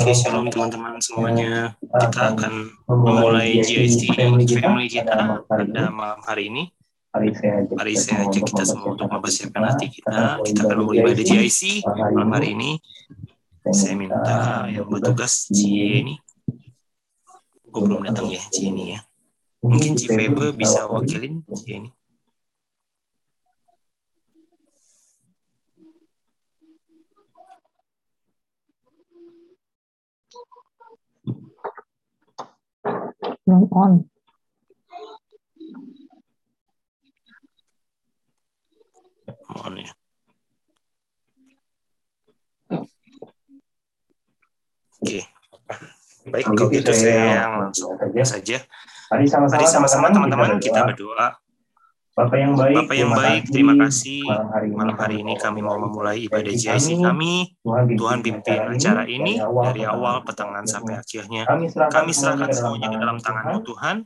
Oke, shalom teman-teman semuanya. Kita akan memulai GIC Family kita pada malam hari ini. Mari saya ajak kita semua untuk mempersiapkan hati kita. Kita akan memulai ibadah GIC malam hari ini. Saya minta yang bertugas Ci ini. Gue belum datang ya, Ci ini ya. Mungkin Ci Febe bisa wakilin Ci ini. Belum on. On ya. Oke. Baik, kalau gitu saya yang langsung saja. Mari Mari sama-sama teman-teman kita berdoa. Bapak yang baik, Bapak yang baik, terima kasih. Malam hari ini kami mau memulai ibadah JIC kami. Tuhan pimpin acara ini dari awal pertengahan sampai akhirnya. Kami serahkan semuanya ke dalam tangan-Mu Tuhan.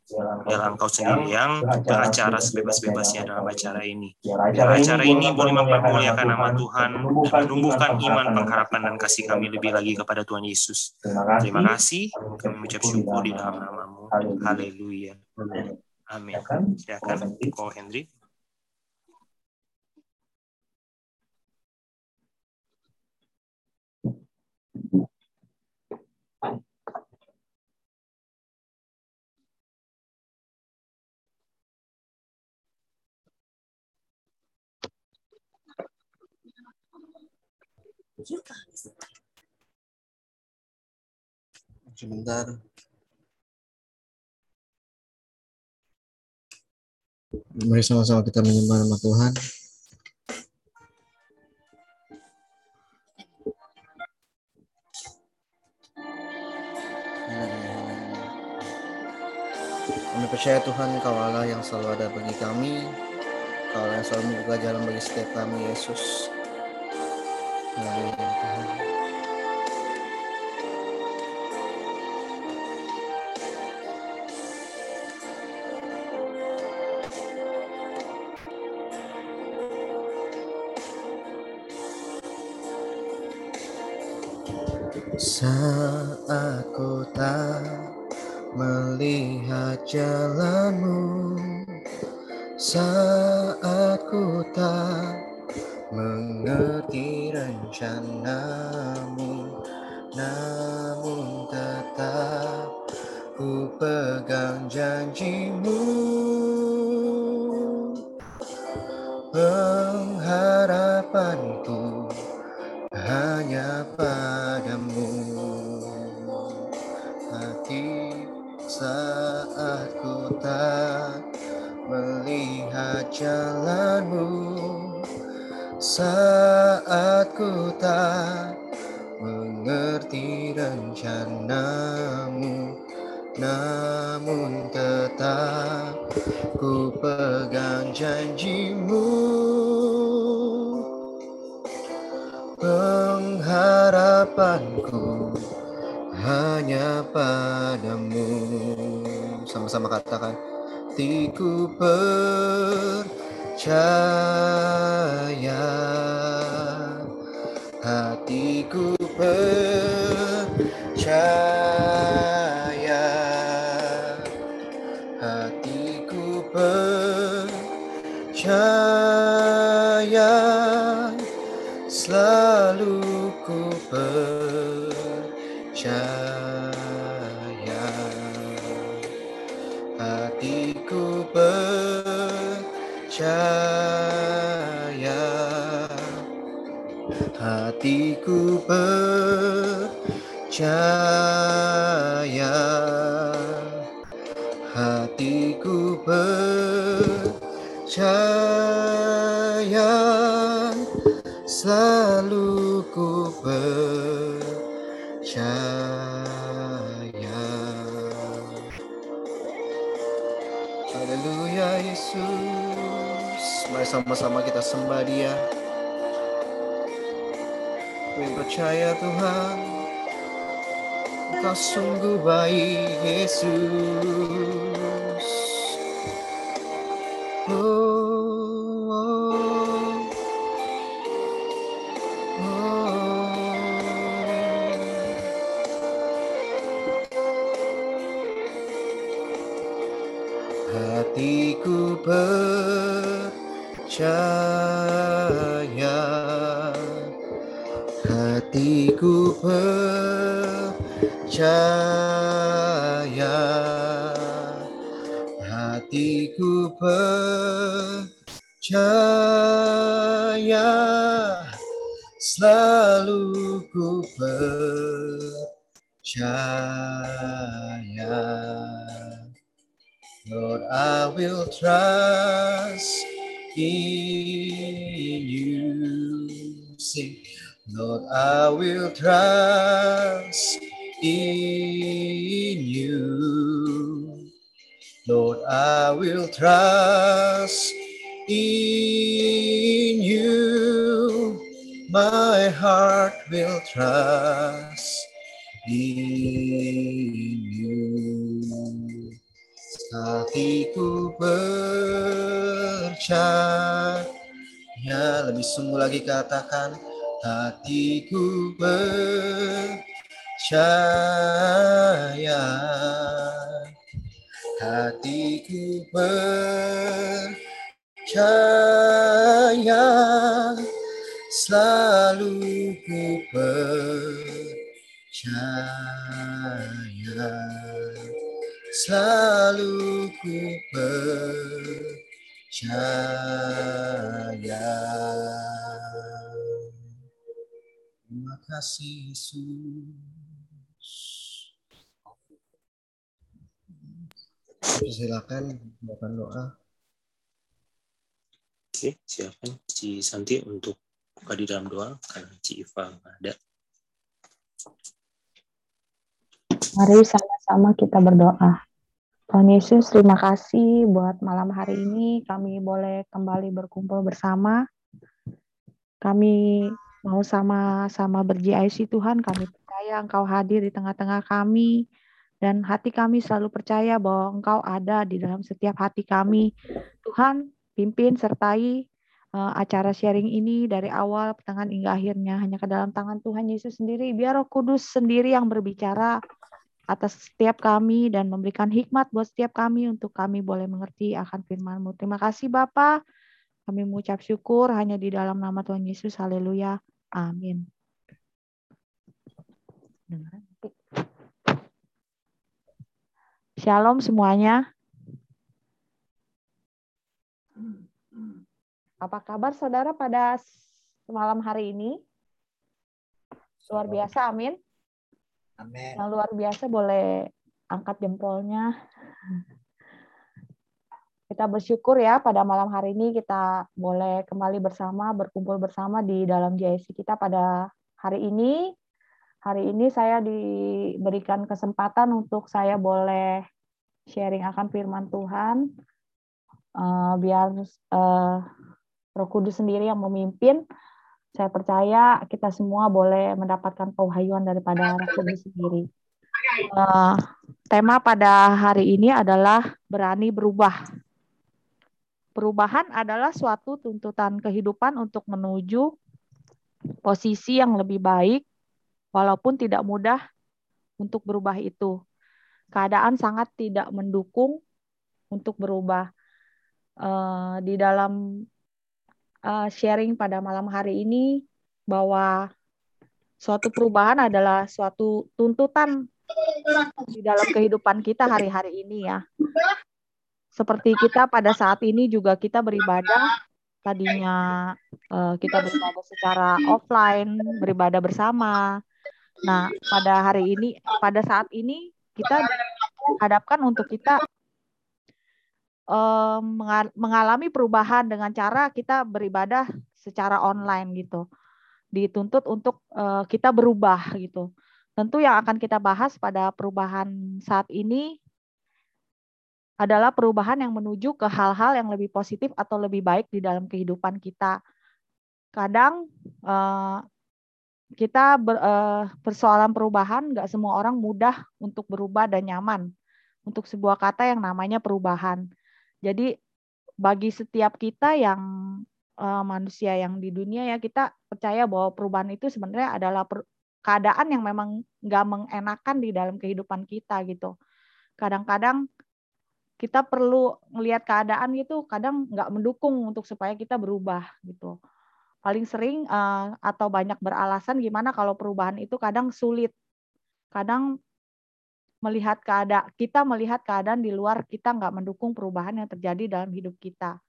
Biarlah Engkau sendiri yang beracara sebebas-bebasnya dalam acara ini. Biar acara ini boleh mempermuliakan nama Tuhan dan menumbuhkan iman, pengharapan, dan kasih kami lebih lagi kepada Tuhan Yesus. Terima kasih. Kami mengucap syukur di dalam namamu. Haleluya. Amin. Silakan, Ko Henry. Sebentar. Mari sama-sama kita menyembah nama Tuhan. Kami percaya Tuhan Kau Allah yang selalu ada bagi kami. Kau Allah yang selalu membuka jalan bagi setiap kami, Yesus. Haleluya, Tuhan. Saat ku tak melihat jalanmu Saat ku tak mengerti rencanamu Namun tetap ku pegang janjimu. Pengharapanku percaya Hatiku percaya Selalu ku percaya Lord, I will trust in you. Sing, Lord, I will trust in you. Lord, I will trust in you. My heart will trust in you. Hatiku percaya Lebih sungguh lagi katakan Hatiku percaya Hatiku percaya Selalu ku percaya selalu ku percaya. Terima kasih Yesus. Silakan bacakan doa. Oke, silakan Ci Santi untuk buka di dalam doa karena Ci Iva nggak ada. Mari sama-sama kita berdoa. Tuhan Yesus, terima kasih buat malam hari ini kami boleh kembali berkumpul bersama. Kami mau sama-sama berJIC Tuhan, kami percaya Engkau hadir di tengah-tengah kami dan hati kami selalu percaya bahwa Engkau ada di dalam setiap hati kami. Tuhan, pimpin sertai uh, acara sharing ini dari awal, pertengahan hingga akhirnya hanya ke dalam tangan Tuhan Yesus sendiri. Biar Roh Kudus sendiri yang berbicara atas setiap kami dan memberikan hikmat buat setiap kami untuk kami boleh mengerti akan firman-Mu. Terima kasih Bapa. Kami mengucap syukur hanya di dalam nama Tuhan Yesus. Haleluya. Amin. Shalom semuanya. Apa kabar saudara pada malam hari ini? Luar biasa, amin. Amin. Yang luar biasa boleh angkat jempolnya. Kita bersyukur ya pada malam hari ini kita boleh kembali bersama, berkumpul bersama di dalam JSC kita pada hari ini. Hari ini saya diberikan kesempatan untuk saya boleh sharing akan firman Tuhan. Uh, biar uh, Roh Kudus sendiri yang memimpin. Saya percaya kita semua boleh mendapatkan pewahyuan daripada Roh Kudus sendiri. Uh, tema pada hari ini adalah berani berubah. Perubahan adalah suatu tuntutan kehidupan untuk menuju posisi yang lebih baik, walaupun tidak mudah untuk berubah itu. Keadaan sangat tidak mendukung untuk berubah. Uh, di dalam uh, sharing pada malam hari ini bahwa suatu perubahan adalah suatu tuntutan di dalam kehidupan kita hari-hari ini ya. Seperti kita pada saat ini juga kita beribadah tadinya uh, kita beribadah secara offline, beribadah bersama. Nah, pada hari ini pada saat ini kita hadapkan untuk kita mengalami perubahan dengan cara kita beribadah secara online gitu. Dituntut untuk kita berubah gitu. Tentu yang akan kita bahas pada perubahan saat ini adalah perubahan yang menuju ke hal-hal yang lebih positif atau lebih baik di dalam kehidupan kita. Kadang uh, kita ber, uh, persoalan perubahan, nggak semua orang mudah untuk berubah dan nyaman untuk sebuah kata yang namanya perubahan. Jadi bagi setiap kita yang uh, manusia yang di dunia ya kita percaya bahwa perubahan itu sebenarnya adalah per, keadaan yang memang nggak mengenakan di dalam kehidupan kita gitu. Kadang-kadang kita perlu melihat keadaan gitu kadang nggak mendukung untuk supaya kita berubah gitu paling sering uh, atau banyak beralasan gimana kalau perubahan itu kadang sulit. Kadang melihat keadaan kita melihat keadaan di luar kita nggak mendukung perubahan yang terjadi dalam hidup kita.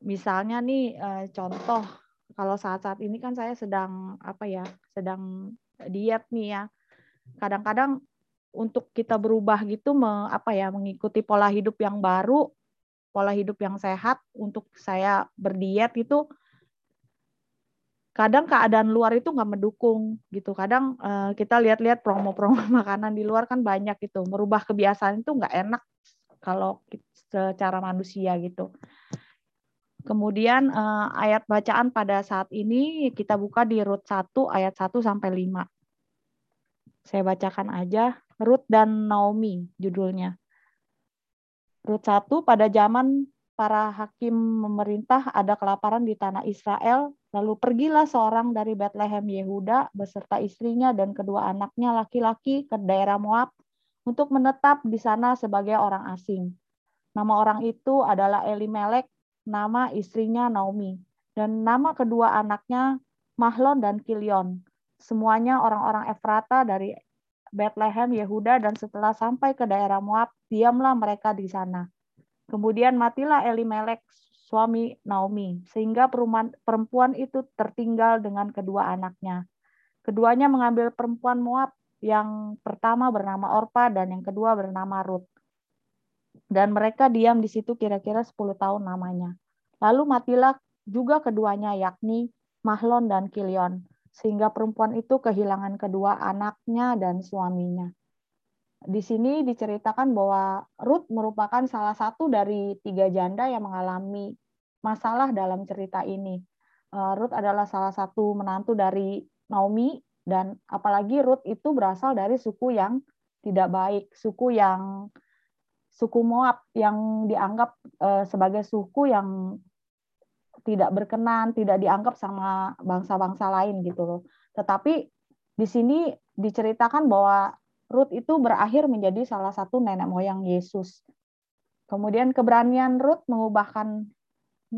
Misalnya nih uh, contoh kalau saat-saat ini kan saya sedang apa ya sedang diet nih ya. Kadang-kadang untuk kita berubah gitu me, apa ya mengikuti pola hidup yang baru, pola hidup yang sehat untuk saya berdiet itu kadang keadaan luar itu nggak mendukung gitu. Kadang uh, kita lihat-lihat promo-promo makanan di luar kan banyak itu. Merubah kebiasaan itu nggak enak kalau secara manusia gitu. Kemudian uh, ayat bacaan pada saat ini kita buka di Rut 1 ayat 1 sampai 5. Saya bacakan aja. Ruth dan Naomi judulnya. Ruth 1 pada zaman para hakim memerintah ada kelaparan di tanah Israel, lalu pergilah seorang dari Bethlehem Yehuda beserta istrinya dan kedua anaknya laki-laki ke daerah Moab untuk menetap di sana sebagai orang asing. Nama orang itu adalah Elimelek, nama istrinya Naomi, dan nama kedua anaknya Mahlon dan Kilion. Semuanya orang-orang Efrata dari Bethlehem, Yehuda, dan setelah sampai ke daerah Moab, diamlah mereka di sana. Kemudian matilah Elimelek, suami Naomi, sehingga perempuan itu tertinggal dengan kedua anaknya. Keduanya mengambil perempuan Moab, yang pertama bernama Orpa dan yang kedua bernama Ruth. Dan mereka diam di situ kira-kira 10 tahun namanya. Lalu matilah juga keduanya yakni Mahlon dan Kilion sehingga perempuan itu kehilangan kedua anaknya dan suaminya. Di sini diceritakan bahwa Ruth merupakan salah satu dari tiga janda yang mengalami masalah dalam cerita ini. Eh, Ruth adalah salah satu menantu dari Naomi dan apalagi Ruth itu berasal dari suku yang tidak baik, suku yang suku Moab yang dianggap eh, sebagai suku yang tidak berkenan, tidak dianggap sama bangsa-bangsa lain gitu loh. Tetapi di sini diceritakan bahwa Ruth itu berakhir menjadi salah satu nenek moyang Yesus. Kemudian keberanian Ruth mengubahkan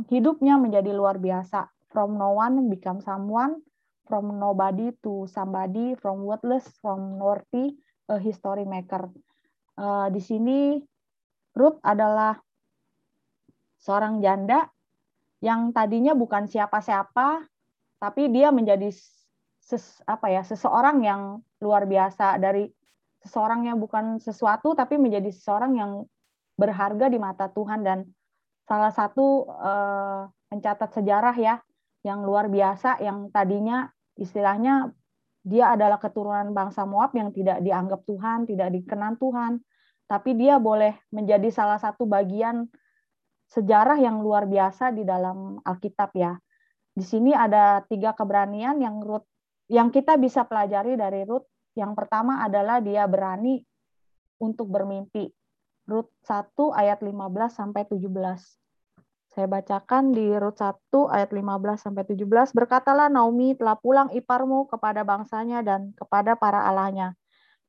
hidupnya menjadi luar biasa. From no one become someone, from nobody to somebody, from worthless, from worthy, a history maker. Uh, di sini Ruth adalah seorang janda yang tadinya bukan siapa-siapa, tapi dia menjadi ses, apa ya seseorang yang luar biasa dari seseorang yang bukan sesuatu, tapi menjadi seseorang yang berharga di mata Tuhan dan salah satu eh, pencatat sejarah ya yang luar biasa yang tadinya istilahnya dia adalah keturunan bangsa Moab yang tidak dianggap Tuhan, tidak dikenan Tuhan, tapi dia boleh menjadi salah satu bagian sejarah yang luar biasa di dalam Alkitab ya. Di sini ada tiga keberanian yang Ruth yang kita bisa pelajari dari Ruth. Yang pertama adalah dia berani untuk bermimpi. Ruth 1 ayat 15 sampai 17. Saya bacakan di Rut 1 ayat 15 sampai 17. Berkatalah Naomi telah pulang iparmu kepada bangsanya dan kepada para allahnya.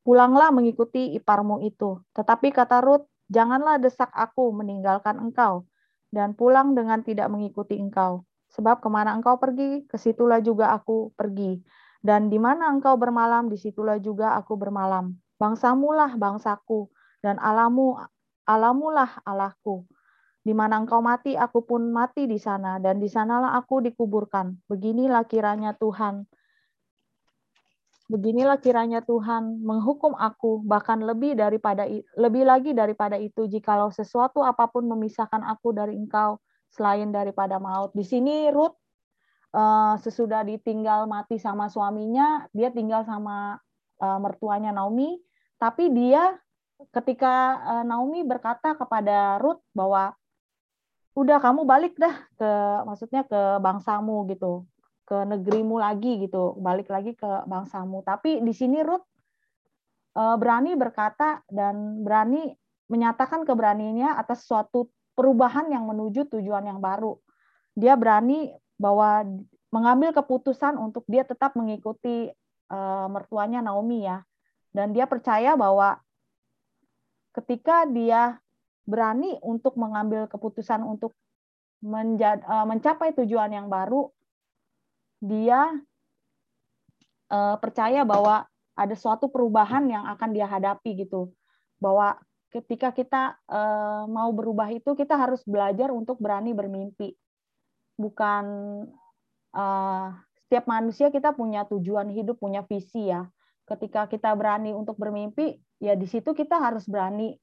Pulanglah mengikuti iparmu itu. Tetapi kata Rut, janganlah desak aku meninggalkan engkau dan pulang dengan tidak mengikuti engkau. Sebab ke mana engkau pergi, ke situlah juga aku pergi. Dan di mana engkau bermalam, di situlah juga aku bermalam. Bangsamulah bangsaku, dan alamu alamulah Allahku. Di mana engkau mati, aku pun mati di sana, dan di sanalah aku dikuburkan. Beginilah kiranya Tuhan Beginilah kiranya Tuhan menghukum aku bahkan lebih daripada lebih lagi daripada itu jikalau sesuatu apa pun memisahkan aku dari engkau selain daripada maut. Di sini Ruth uh, sesudah ditinggal mati sama suaminya, dia tinggal sama uh, mertuanya Naomi, tapi dia ketika uh, Naomi berkata kepada Ruth bahwa udah kamu balik dah ke maksudnya ke bangsamu gitu. Ke negerimu lagi gitu. Balik lagi ke bangsamu. Tapi di sini Ruth uh, berani berkata dan berani menyatakan keberaniannya atas suatu perubahan yang menuju tujuan yang baru. Dia berani bahwa mengambil keputusan untuk dia tetap mengikuti uh, mertuanya Naomi ya dan dia percaya bahwa ketika dia berani untuk mengambil keputusan untuk uh, mencapai tujuan yang baru, dia uh, percaya bahwa ada suatu perubahan yang akan dia hadapi gitu. Bahwa ketika kita uh, mau berubah itu kita harus belajar untuk berani bermimpi. Bukan uh, setiap manusia kita punya tujuan hidup, punya visi ya. Ketika kita berani untuk bermimpi, ya di situ kita harus berani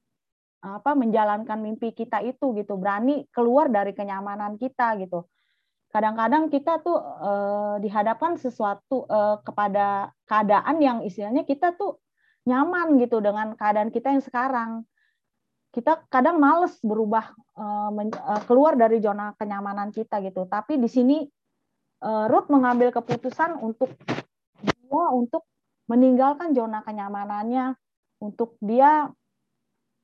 apa menjalankan mimpi kita itu gitu. Berani keluar dari kenyamanan kita gitu. Kadang-kadang kita tuh eh, dihadapkan sesuatu eh, kepada keadaan yang istilahnya kita tuh nyaman gitu dengan keadaan kita yang sekarang kita kadang males berubah eh, eh, keluar dari zona kenyamanan kita gitu. Tapi di sini eh, Ruth mengambil keputusan untuk dia untuk meninggalkan zona kenyamanannya untuk dia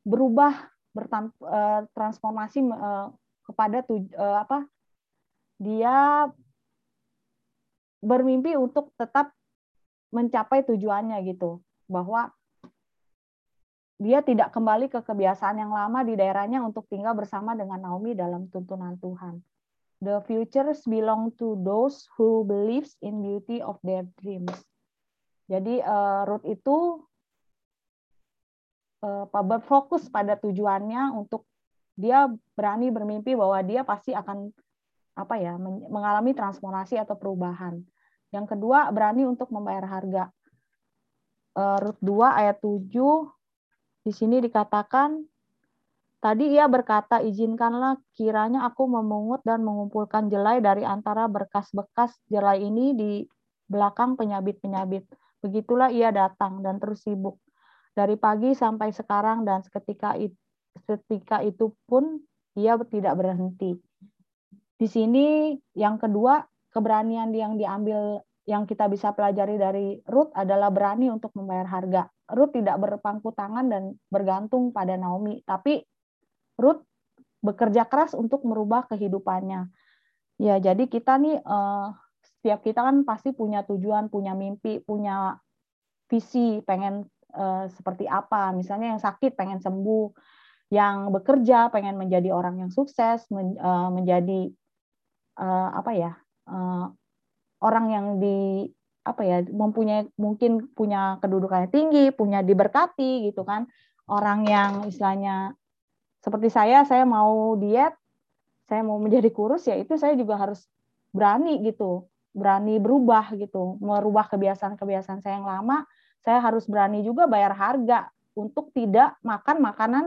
berubah bertransformasi kepada apa dia bermimpi untuk tetap mencapai tujuannya gitu. Bahwa dia tidak kembali ke kebiasaan yang lama di daerahnya untuk tinggal bersama dengan Naomi dalam tuntunan Tuhan. The futures belong to those who believes in beauty of their dreams. Jadi uh, Ruth itu uh, berfokus pada tujuannya untuk dia berani bermimpi bahwa dia pasti akan apa ya mengalami transformasi atau perubahan. Yang kedua berani untuk membayar harga. Uh, Rut 2 ayat 7 di sini dikatakan tadi ia berkata izinkanlah kiranya aku memungut dan mengumpulkan jelai dari antara berkas-bekas jelai ini di belakang penyabit-penyabit. Begitulah ia datang dan terus sibuk dari pagi sampai sekarang dan seketika itu, seketika itu pun ia tidak berhenti. Di sini yang kedua keberanian yang diambil yang kita bisa pelajari dari Ruth adalah berani untuk membayar harga. Ruth tidak berpangku tangan dan bergantung pada Naomi, tapi Ruth bekerja keras untuk merubah kehidupannya. Ya, jadi kita nih eh, setiap kita kan pasti punya tujuan, punya mimpi, punya visi, pengen uh, seperti apa. Misalnya yang sakit pengen sembuh, yang bekerja pengen menjadi orang yang sukses, uh, menjadi apa ya orang yang di apa ya mempunyai mungkin punya kedudukannya tinggi, punya diberkati gitu kan. Orang yang istilahnya seperti saya, saya mau diet, saya mau menjadi kurus ya itu saya juga harus berani gitu, berani berubah gitu, merubah kebiasaan-kebiasaan saya yang lama saya harus berani juga bayar harga untuk tidak makan makanan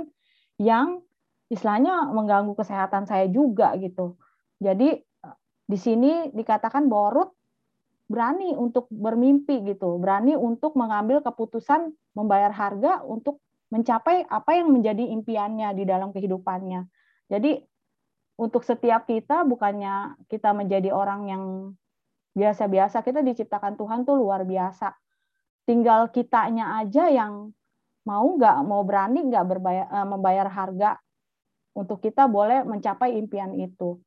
yang istilahnya mengganggu kesehatan saya juga gitu. Jadi di sini dikatakan Ruth berani untuk bermimpi gitu, berani untuk mengambil keputusan membayar harga untuk mencapai apa yang menjadi impiannya di dalam kehidupannya. Jadi untuk setiap kita bukannya kita menjadi orang yang biasa-biasa, kita diciptakan Tuhan tuh luar biasa tinggal kitanya aja yang mau nggak mau berani nggak uh, membayar harga untuk kita boleh mencapai impian itu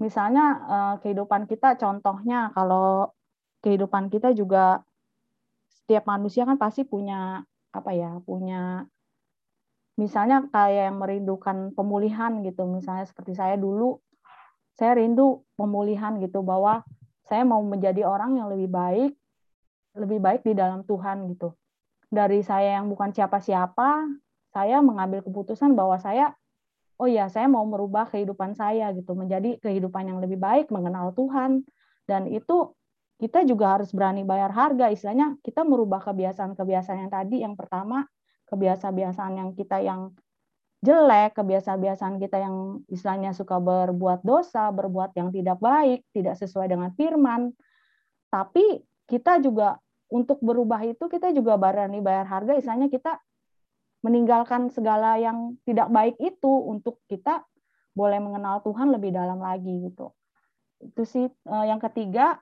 misalnya uh, kehidupan kita contohnya kalau kehidupan kita juga setiap manusia kan pasti punya apa ya punya misalnya kayak yang merindukan pemulihan gitu misalnya seperti saya dulu saya rindu pemulihan gitu bahwa saya mau menjadi orang yang lebih baik lebih baik di dalam Tuhan gitu. Dari saya yang bukan siapa-siapa, saya mengambil keputusan bahwa saya oh ya, saya mau merubah kehidupan saya gitu, menjadi kehidupan yang lebih baik, mengenal Tuhan. Dan itu kita juga harus berani bayar harga, istilahnya kita merubah kebiasaan-kebiasaan yang tadi. Yang pertama, kebiasaan-kebiasaan yang kita yang jelek, kebiasaan-kebiasaan kita yang istilahnya suka berbuat dosa, berbuat yang tidak baik, tidak sesuai dengan firman. Tapi kita juga untuk berubah itu kita juga berani bayar harga istilahnya kita meninggalkan segala yang tidak baik itu untuk kita boleh mengenal Tuhan lebih dalam lagi gitu. Itu sih uh, yang ketiga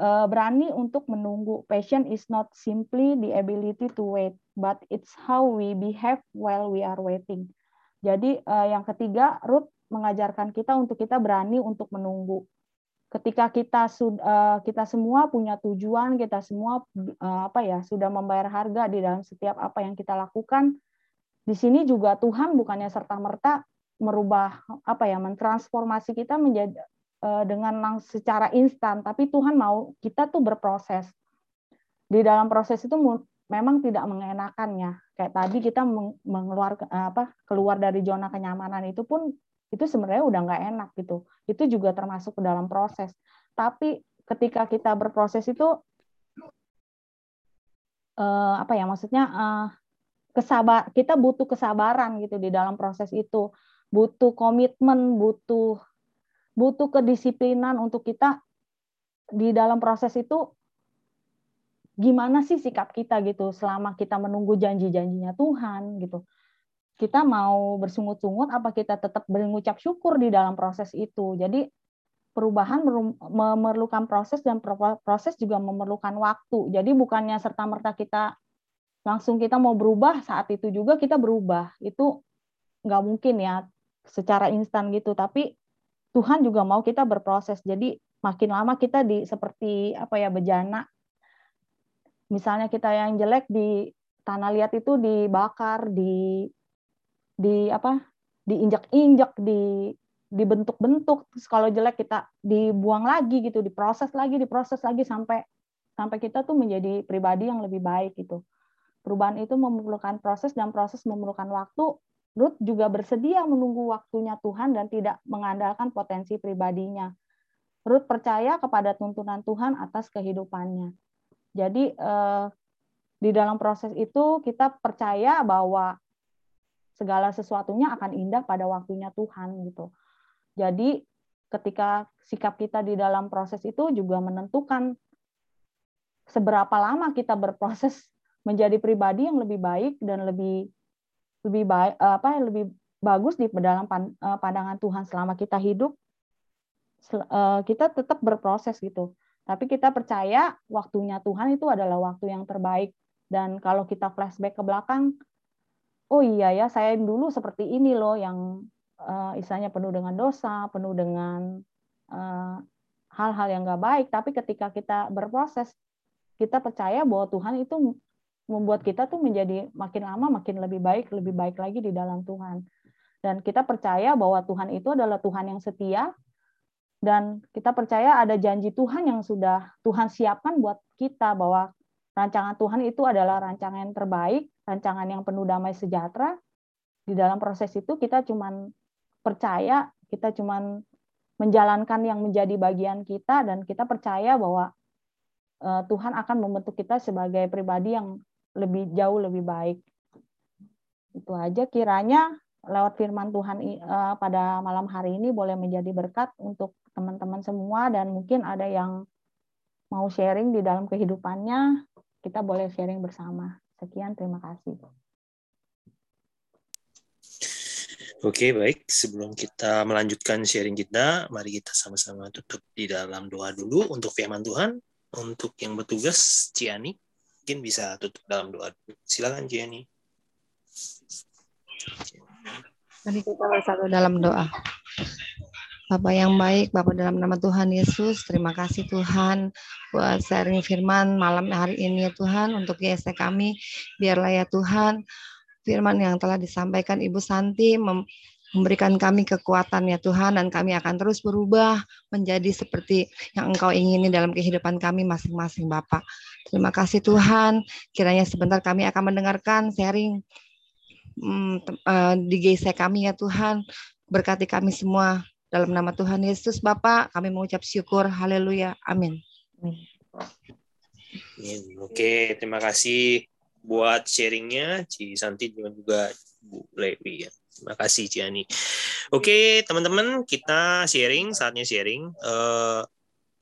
uh, berani untuk menunggu. Passion is not simply the ability to wait, but it's how we behave while we are waiting. Jadi uh, yang ketiga Ruth mengajarkan kita untuk kita berani untuk menunggu ketika kita sudah kita semua punya tujuan, kita semua apa ya sudah membayar harga di dalam setiap apa yang kita lakukan. Di sini juga Tuhan bukannya serta merta merubah apa ya mentransformasi kita menjadi eh, dengan secara instan, tapi Tuhan mau kita tuh berproses. Di dalam proses itu memang tidak mengenakannya. Kayak tadi kita mengeluarkan apa keluar dari zona kenyamanan itu pun itu sebenarnya udah nggak enak gitu. Itu juga termasuk ke dalam proses. Tapi ketika kita berproses itu uh, apa ya maksudnya uh, kesabar kita butuh kesabaran gitu di dalam proses itu butuh komitmen butuh butuh kedisiplinan untuk kita di dalam proses itu gimana sih sikap kita gitu selama kita menunggu janji-janjinya Tuhan gitu kita mau bersungut-sungut apa kita tetap mengucap syukur di dalam proses itu. Jadi perubahan memerlukan proses dan proses juga memerlukan waktu. Jadi bukannya serta merta kita langsung kita mau berubah saat itu juga kita berubah. Itu nggak mungkin ya secara instan gitu. Tapi Tuhan juga mau kita berproses. Jadi makin lama kita di seperti apa ya bejana. Misalnya kita yang jelek di tanah liat itu dibakar, di di apa diinjak-injak di dibentuk-bentuk kalau jelek kita dibuang lagi gitu diproses lagi diproses lagi sampai sampai kita tuh menjadi pribadi yang lebih baik gitu perubahan itu memerlukan proses dan proses memerlukan waktu Ruth juga bersedia menunggu waktunya Tuhan dan tidak mengandalkan potensi pribadinya Ruth percaya kepada tuntunan Tuhan atas kehidupannya jadi eh, di dalam proses itu kita percaya bahwa segala sesuatunya akan indah pada waktunya Tuhan gitu. Jadi ketika sikap kita di dalam proses itu juga menentukan seberapa lama kita berproses menjadi pribadi yang lebih baik dan lebih lebih baik apa lebih bagus di dalam eh, pandangan Tuhan selama kita hidup eh, kita tetap berproses gitu. Tapi kita percaya waktunya Tuhan itu adalah waktu yang terbaik dan kalau kita flashback ke belakang oh iya ya saya dulu seperti ini loh yang uh, istilahnya penuh dengan dosa, penuh dengan eh, hal-hal uh, yang nggak baik. Tapi ketika kita berproses, kita percaya bahwa Tuhan itu membuat kita tuh menjadi makin lama makin lebih baik, lebih baik lagi di dalam Tuhan. Dan kita percaya bahwa Tuhan itu adalah Tuhan yang setia, dan kita percaya ada janji Tuhan yang sudah Tuhan siapkan buat kita bahwa rancangan Tuhan itu adalah rancangan yang terbaik rancangan yang penuh damai sejahtera, di dalam proses itu kita cuman percaya, kita cuman menjalankan yang menjadi bagian kita dan kita percaya bahwa eh, Tuhan akan membentuk kita sebagai pribadi yang lebih jauh lebih baik. Itu aja kiranya lewat firman Tuhan eh, pada malam hari ini boleh menjadi berkat untuk teman-teman semua dan mungkin ada yang mau sharing di dalam kehidupannya, kita boleh sharing bersama. Sekian, terima kasih. Oke, baik. Sebelum kita melanjutkan sharing kita, mari kita sama-sama tutup di dalam doa dulu untuk firman Tuhan. Untuk yang bertugas, Ciani, mungkin bisa tutup dalam doa. Silakan, Ciani. Mari kita bersatu dalam doa. Bapak yang baik, Bapak dalam nama Tuhan Yesus, terima kasih Tuhan buat sharing firman malam hari ini ya Tuhan untuk YST kami. Biarlah ya Tuhan firman yang telah disampaikan Ibu Santi memberikan kami kekuatan ya Tuhan dan kami akan terus berubah menjadi seperti yang Engkau ingini dalam kehidupan kami masing-masing Bapak. Terima kasih Tuhan. Kiranya sebentar kami akan mendengarkan sharing hmm, uh, di GC kami ya Tuhan. Berkati kami semua dalam nama Tuhan Yesus, Bapak, kami mengucap syukur. Haleluya. Amin. Oke, terima kasih buat sharingnya, Ci Santi dan juga Bu Lewi ya. Terima kasih Ciani. Oke, teman-teman, kita sharing, saatnya sharing. Uh,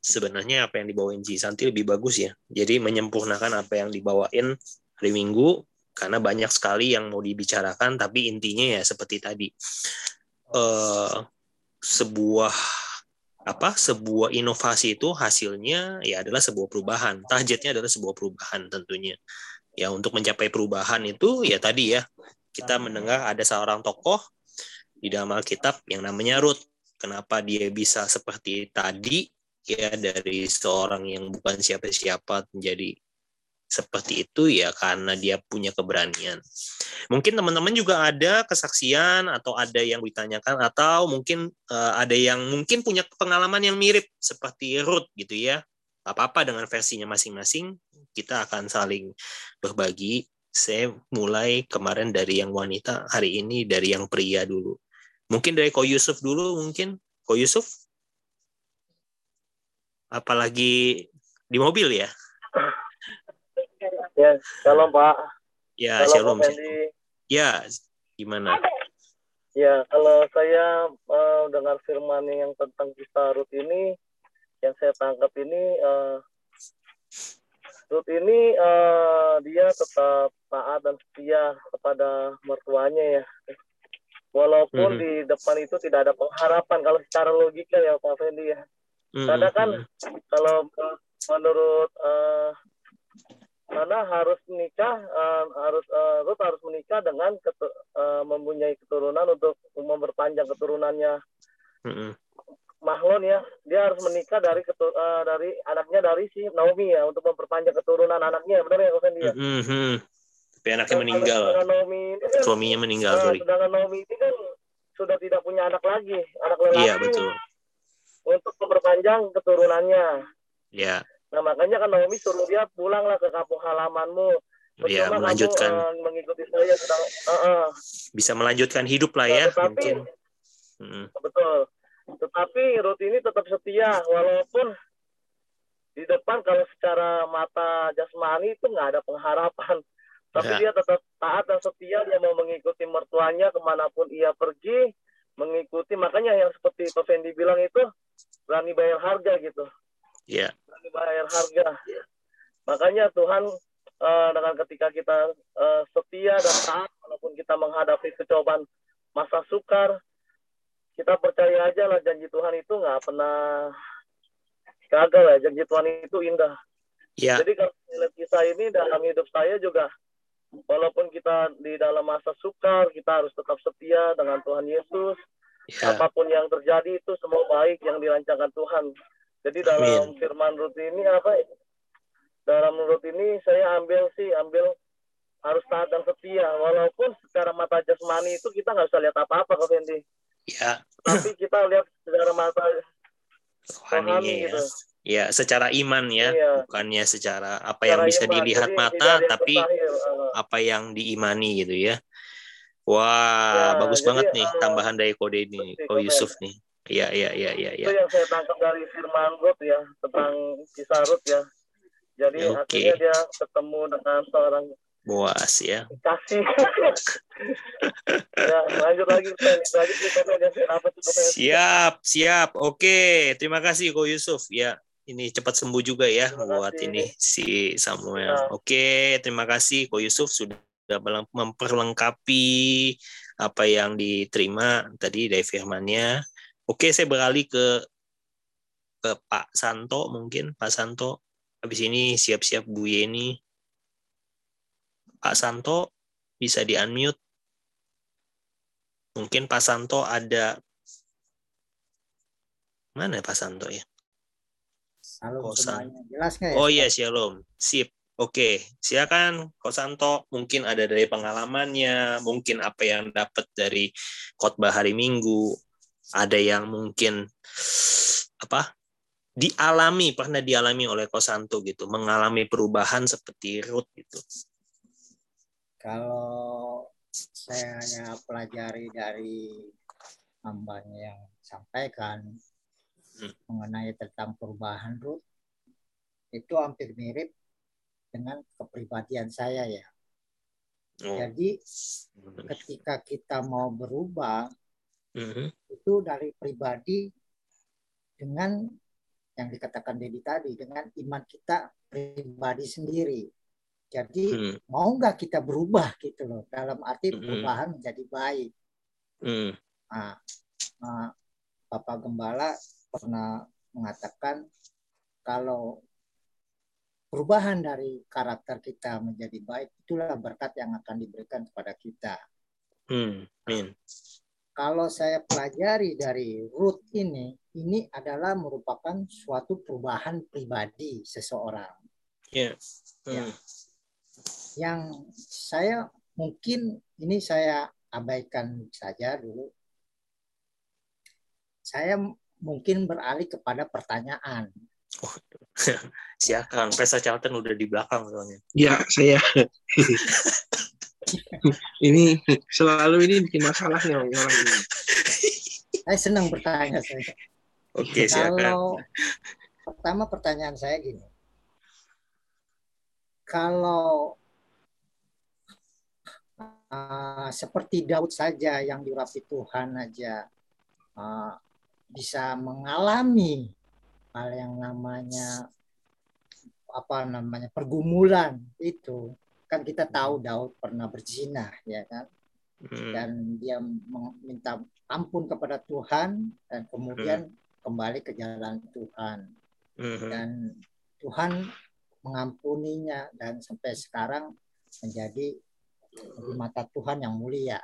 sebenarnya apa yang dibawain Ci Santi lebih bagus ya. Jadi menyempurnakan apa yang dibawain hari Minggu karena banyak sekali yang mau dibicarakan tapi intinya ya seperti tadi uh, sebuah apa sebuah inovasi itu hasilnya ya adalah sebuah perubahan targetnya adalah sebuah perubahan tentunya ya untuk mencapai perubahan itu ya tadi ya kita mendengar ada seorang tokoh di dalam Alkitab yang namanya Ruth kenapa dia bisa seperti tadi ya dari seorang yang bukan siapa-siapa menjadi seperti itu ya karena dia punya keberanian. Mungkin teman-teman juga ada kesaksian atau ada yang ditanyakan atau mungkin uh, ada yang mungkin punya pengalaman yang mirip seperti Ruth gitu ya. Apa-apa dengan versinya masing-masing, kita akan saling berbagi. Saya mulai kemarin dari yang wanita, hari ini dari yang pria dulu. Mungkin dari Ko Yusuf dulu mungkin. Ko Yusuf? Apalagi di mobil ya? Ya, shalom Pak. Ya, shalom. shalom. Ya, gimana? Ya, kalau saya uh, dengar firman yang tentang kisah Ruth ini, yang saya tangkap ini, uh, Ruth ini uh, dia tetap taat dan setia kepada mertuanya ya. Walaupun mm -hmm. di depan itu tidak ada pengharapan kalau secara logika ya Pak Fendi ya. Mm -hmm. Karena kan kalau menurut uh, karena harus menikah uh, harus uh, Ruth harus menikah dengan ketu, uh, mempunyai keturunan untuk memperpanjang keturunannya mm-hmm. Mahlon ya dia harus menikah dari ketu, uh, dari anaknya dari si Naomi ya untuk memperpanjang keturunan anaknya benar ya Kosen dia mm-hmm. tapi anaknya Dan meninggal Naomi kan, suaminya meninggal uh, sorry sedangkan Naomi ini kan sudah tidak punya anak lagi anak lelaki iya betul untuk memperpanjang keturunannya ya Nah makanya kan Naomi suruh dia pulanglah ke kampung halamanmu. Iya, melanjutkan. Kamu, uh, mengikuti saya sedang, uh, uh. Bisa melanjutkan hidup lah ya, tetapi, mungkin. Hmm. Betul. Tetapi Ruth ini tetap setia, walaupun di depan kalau secara mata jasmani itu nggak ada pengharapan. Tapi ya. dia tetap taat dan setia, dia mau mengikuti mertuanya ke mana pun ia pergi, mengikuti. Makanya yang seperti Pak Fendi bilang itu, berani bayar harga gitu. Iya. Yeah. Bayar harga. Makanya Tuhan uh, dengan ketika kita uh, setia dan taat walaupun kita menghadapi kecobaan masa sukar, kita percaya aja lah janji Tuhan itu nggak pernah gagal ya. Janji Tuhan itu indah. Yeah. Jadi kalau melihat kisah ini dalam hidup saya juga walaupun kita di dalam masa sukar, kita harus tetap setia dengan Tuhan Yesus. Yeah. Apa pun yang terjadi itu semua baik yang dirancangkan Tuhan. Jadi dalam Amin. firman Rut ini apa? Dalam Rut ini saya ambil sih ambil harus taat dan setia. Walaupun secara mata jasmani itu kita nggak bisa lihat apa-apa, Kak Fendi. Ya. Tapi kita lihat secara mata rohani ya. gitu. Ya, secara iman ya, iya. bukannya secara apa secara yang bisa iman. dilihat Jadi, mata, tapi uh, apa yang diimani gitu ya. Wah, ya, bagus jadi, banget nih uh, tambahan dari kode ini, Ko Yusuf nih. Iya, iya, iya, iya. Itu ya. yang saya tangkap dari firman Ruth ya, tentang kisah Ruth ya. Jadi okay. akhirnya dia ketemu dengan seorang Boas ya. Kasih. ya, lanjut lagi. Lanjut, siap, siap. Oke, terima kasih Ko Yusuf. Ya, ini cepat sembuh juga ya buat ini si Samuel. Ya. Oke, terima kasih Ko Yusuf sudah memperlengkapi apa yang diterima tadi dari firmannya. Oke, saya beralih ke ke Pak Santo mungkin Pak Santo. Habis ini siap-siap Bu Yeni. Pak Santo bisa di-unmute. Mungkin Pak Santo ada mana Pak Santo ya? Halo, Jelas ya? Oh iya, Shalom. Sip. Oke, silakan Kok Santo. Mungkin ada dari pengalamannya, mungkin apa yang dapat dari khotbah hari Minggu, ada yang mungkin apa dialami pernah dialami oleh Kosanto gitu mengalami perubahan seperti Ruth gitu kalau saya hanya pelajari dari hambanya yang sampaikan hmm. mengenai tentang perubahan Ruth itu hampir mirip dengan kepribadian saya ya. Oh. Jadi ketika kita mau berubah hmm itu dari pribadi dengan yang dikatakan Dedi tadi dengan iman kita pribadi sendiri Jadi hmm. mau nggak kita berubah gitu loh dalam arti hmm. perubahan menjadi baik. Hmm. Nah, nah, Bapak Gembala pernah mengatakan kalau perubahan dari karakter kita menjadi baik itulah berkat yang akan diberikan kepada kita. Hmm. Hmm. Kalau saya pelajari dari root ini, ini adalah merupakan suatu perubahan pribadi seseorang. Yeah. Hmm. Ya. Yang saya mungkin ini saya abaikan saja dulu. Saya mungkin beralih kepada pertanyaan. Oh, silakan, Pesa Charlton udah di belakang soalnya. Ya, saya. ini selalu ini bikin masalah nih orang ini. Saya senang bertanya saya. Oke, silakan. Kalau pertama pertanyaan saya gini. Kalau uh, seperti Daud saja yang dirapi Tuhan aja uh, bisa mengalami hal yang namanya apa namanya pergumulan itu kan kita tahu Daud pernah berzina ya kan hmm. dan dia meminta ampun kepada Tuhan dan kemudian hmm. kembali ke jalan Tuhan hmm. dan Tuhan mengampuninya dan sampai sekarang menjadi di mata Tuhan yang mulia.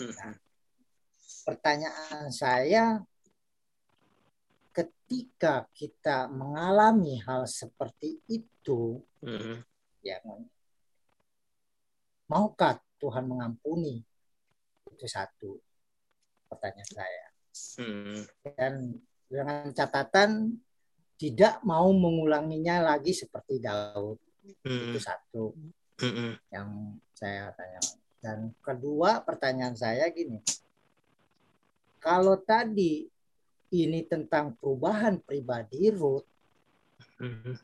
Nah, pertanyaan saya ketika kita mengalami hal seperti itu, mm-hmm. ya maukah Tuhan mengampuni? Itu satu pertanyaan saya. Mm-hmm. Dan dengan catatan tidak mau mengulanginya lagi seperti Daud. Mm-hmm. Itu satu mm-hmm. yang saya tanya. Dan kedua pertanyaan saya gini, kalau tadi ini tentang perubahan pribadi Ruth, mm-hmm.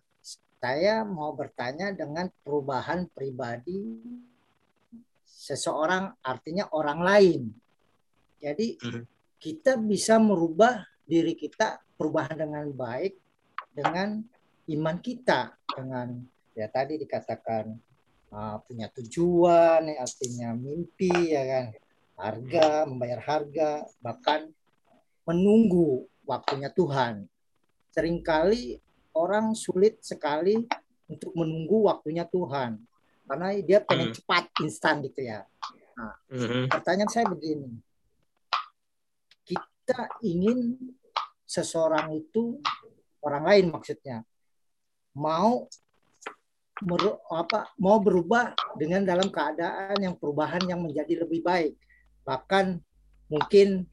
saya mau bertanya dengan perubahan pribadi seseorang artinya orang lain. Jadi mm-hmm. kita bisa merubah diri kita perubahan dengan baik dengan iman kita dengan ya tadi dikatakan uh, punya tujuan artinya mimpi ya kan harga membayar harga bahkan menunggu waktunya Tuhan. Seringkali orang sulit sekali untuk menunggu waktunya Tuhan karena dia pengen hmm. cepat instan gitu ya. Nah, hmm. pertanyaan saya begini. Kita ingin seseorang itu orang lain maksudnya mau mer, apa mau berubah dengan dalam keadaan yang perubahan yang menjadi lebih baik. Bahkan mungkin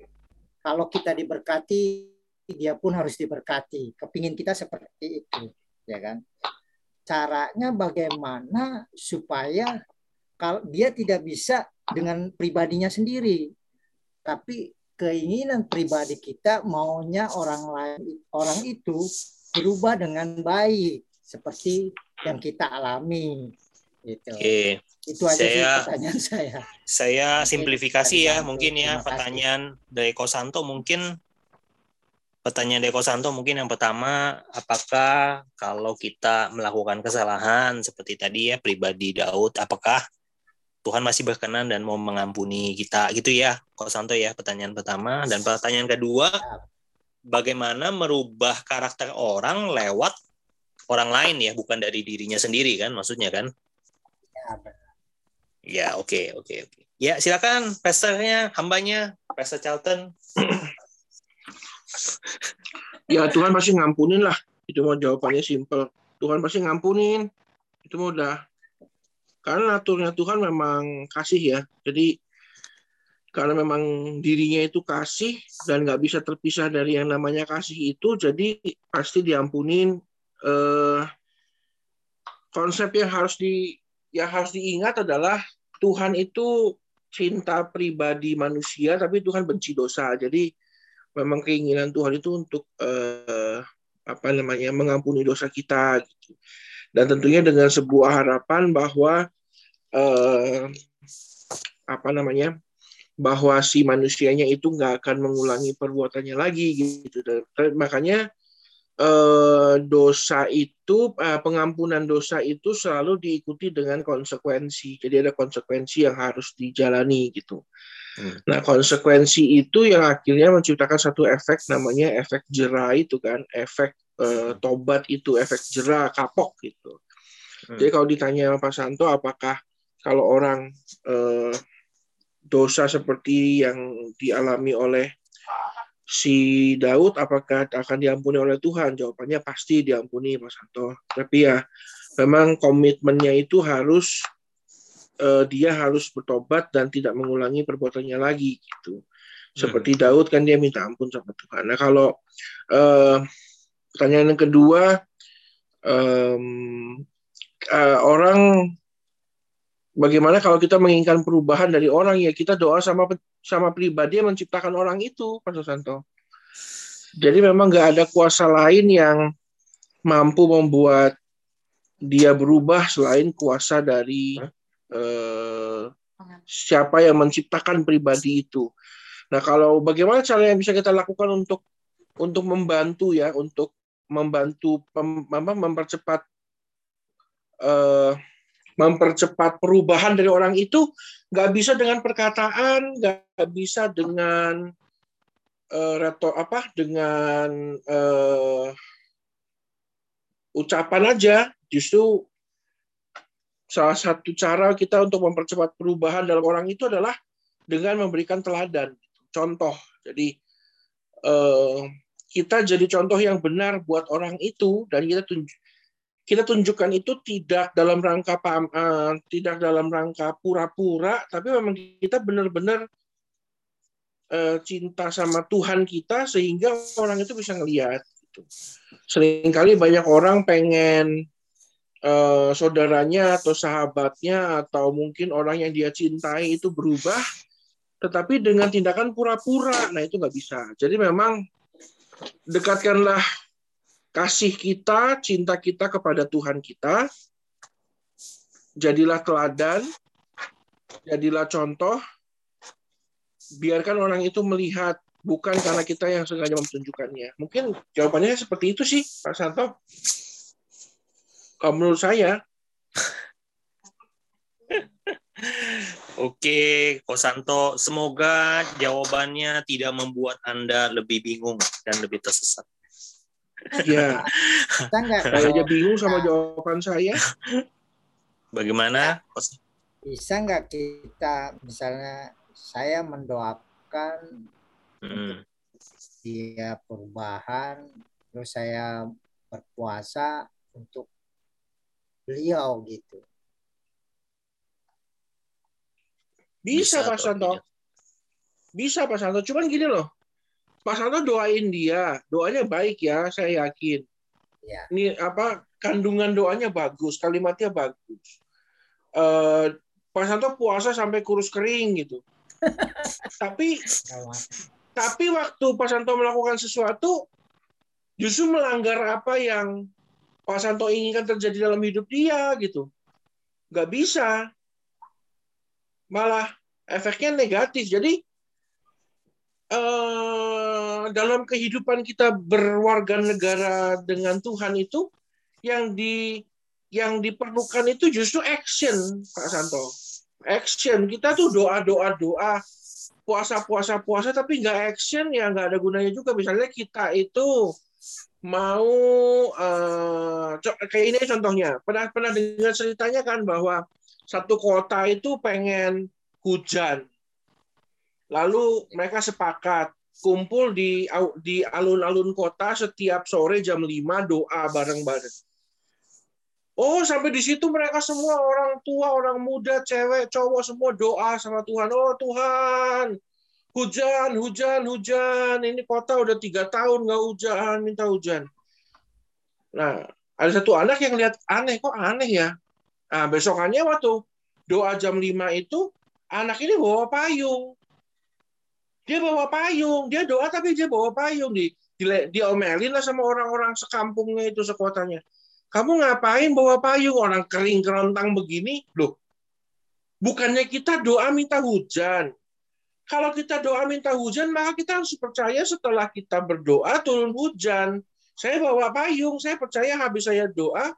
kalau kita diberkati dia pun harus diberkati kepingin kita seperti itu ya kan caranya bagaimana supaya kalau dia tidak bisa dengan pribadinya sendiri tapi keinginan pribadi kita maunya orang lain orang itu berubah dengan baik seperti yang kita alami gitu. Oke. Itu aja saya, sih pertanyaan saya. Saya simplifikasi ya mungkin ya pertanyaan dari Kosanto mungkin pertanyaan dari Kosanto mungkin yang pertama apakah kalau kita melakukan kesalahan seperti tadi ya pribadi Daud apakah Tuhan masih berkenan dan mau mengampuni kita gitu ya Kosanto ya pertanyaan pertama dan pertanyaan kedua bagaimana merubah karakter orang lewat orang lain ya bukan dari dirinya sendiri kan maksudnya kan Ya, oke, okay, oke, okay, oke. Okay. Ya, silakan pesternya, hambanya, Pastor Charlton. ya, Tuhan pasti ngampunin lah. Itu mau jawabannya simple. Tuhan pasti ngampunin. Itu mau udah. Karena naturnya Tuhan memang kasih ya. Jadi karena memang dirinya itu kasih dan nggak bisa terpisah dari yang namanya kasih itu, jadi pasti diampunin. Eh, konsep yang harus di yang harus diingat adalah Tuhan itu cinta pribadi manusia, tapi Tuhan benci dosa. Jadi memang keinginan Tuhan itu untuk eh, apa namanya mengampuni dosa kita. Gitu. Dan tentunya dengan sebuah harapan bahwa eh, apa namanya bahwa si manusianya itu nggak akan mengulangi perbuatannya lagi gitu. Dan makanya eh, dosa itu eh, pengampunan dosa itu selalu diikuti dengan konsekuensi. Jadi ada konsekuensi yang harus dijalani gitu. Hmm. Nah, konsekuensi itu yang akhirnya menciptakan satu efek namanya efek jerah itu kan, efek eh, tobat itu, efek jerah kapok gitu. Hmm. Jadi kalau ditanya Pak Santo apakah kalau orang eh, dosa seperti yang dialami oleh si Daud apakah akan diampuni oleh Tuhan? Jawabannya pasti diampuni Pak Santo. Tapi ya memang komitmennya itu harus uh, dia harus bertobat dan tidak mengulangi perbuatannya lagi gitu. Seperti hmm. Daud kan dia minta ampun sama Tuhan. Nah kalau uh, pertanyaan yang kedua um, uh, orang bagaimana kalau kita menginginkan perubahan dari orang ya kita doa sama sama pribadi yang menciptakan orang itu Pak Susanto. Jadi memang nggak ada kuasa lain yang mampu membuat dia berubah selain kuasa dari eh, siapa yang menciptakan pribadi itu. Nah kalau bagaimana cara yang bisa kita lakukan untuk untuk membantu ya untuk membantu mem, mempercepat eh, mempercepat perubahan dari orang itu nggak bisa dengan perkataan, nggak bisa dengan uh, reto apa dengan uh, ucapan aja. Justru salah satu cara kita untuk mempercepat perubahan dalam orang itu adalah dengan memberikan teladan, contoh. Jadi uh, kita jadi contoh yang benar buat orang itu dan kita tunjuk kita tunjukkan itu tidak dalam rangka uh, tidak dalam rangka pura-pura, tapi memang kita benar-benar uh, cinta sama Tuhan kita sehingga orang itu bisa ngelihat. Gitu. Seringkali banyak orang pengen uh, saudaranya atau sahabatnya atau mungkin orang yang dia cintai itu berubah, tetapi dengan tindakan pura-pura, nah itu nggak bisa. Jadi memang dekatkanlah kasih kita, cinta kita kepada Tuhan kita, jadilah teladan, jadilah contoh, biarkan orang itu melihat bukan karena kita yang sengaja menunjukkannya. Mungkin jawabannya seperti itu sih, Pak Santo. Kalau menurut saya. Oke, Ko Santo, semoga jawabannya tidak membuat Anda lebih bingung dan lebih tersesat. Iya. Kita nggak aja bingung sama jawaban saya. Bagaimana? Bisa nggak kita misalnya saya mendoakan hmm. dia perubahan, terus saya berpuasa untuk beliau gitu. Bisa, Bisa Pak Santo. Bisa Pak Santo. Cuman gini loh, Pak Santo doain dia, doanya baik ya, saya yakin. Ya. Ini apa kandungan doanya bagus, kalimatnya bagus. Uh, Pak Santo puasa sampai kurus kering gitu. tapi tapi waktu Pak Santo melakukan sesuatu justru melanggar apa yang Pak Santo inginkan terjadi dalam hidup dia gitu. Gak bisa. Malah efeknya negatif. Jadi uh, dalam kehidupan kita berwarga negara dengan Tuhan itu yang di yang diperlukan itu justru action Pak Santo. Action. Kita tuh doa doa doa. Puasa puasa puasa tapi nggak action ya nggak ada gunanya juga. Misalnya kita itu mau uh, kayak ini contohnya. Pernah pernah dengar ceritanya kan bahwa satu kota itu pengen hujan Lalu mereka sepakat kumpul di di alun-alun kota setiap sore jam 5 doa bareng-bareng. Oh, sampai di situ mereka semua orang tua, orang muda, cewek, cowok semua doa sama Tuhan. Oh Tuhan, hujan, hujan, hujan. Ini kota udah tiga tahun nggak hujan, minta hujan. Nah, ada satu anak yang lihat aneh, kok aneh ya? Nah, besokannya waktu doa jam 5 itu, anak ini bawa payung. Dia bawa payung, dia doa tapi dia bawa payung di diomelin lah sama orang-orang sekampungnya itu sekotanya. Kamu ngapain bawa payung orang kering kerontang begini? Loh, bukannya kita doa minta hujan. Kalau kita doa minta hujan, maka kita harus percaya setelah kita berdoa turun hujan. Saya bawa payung, saya percaya habis saya doa,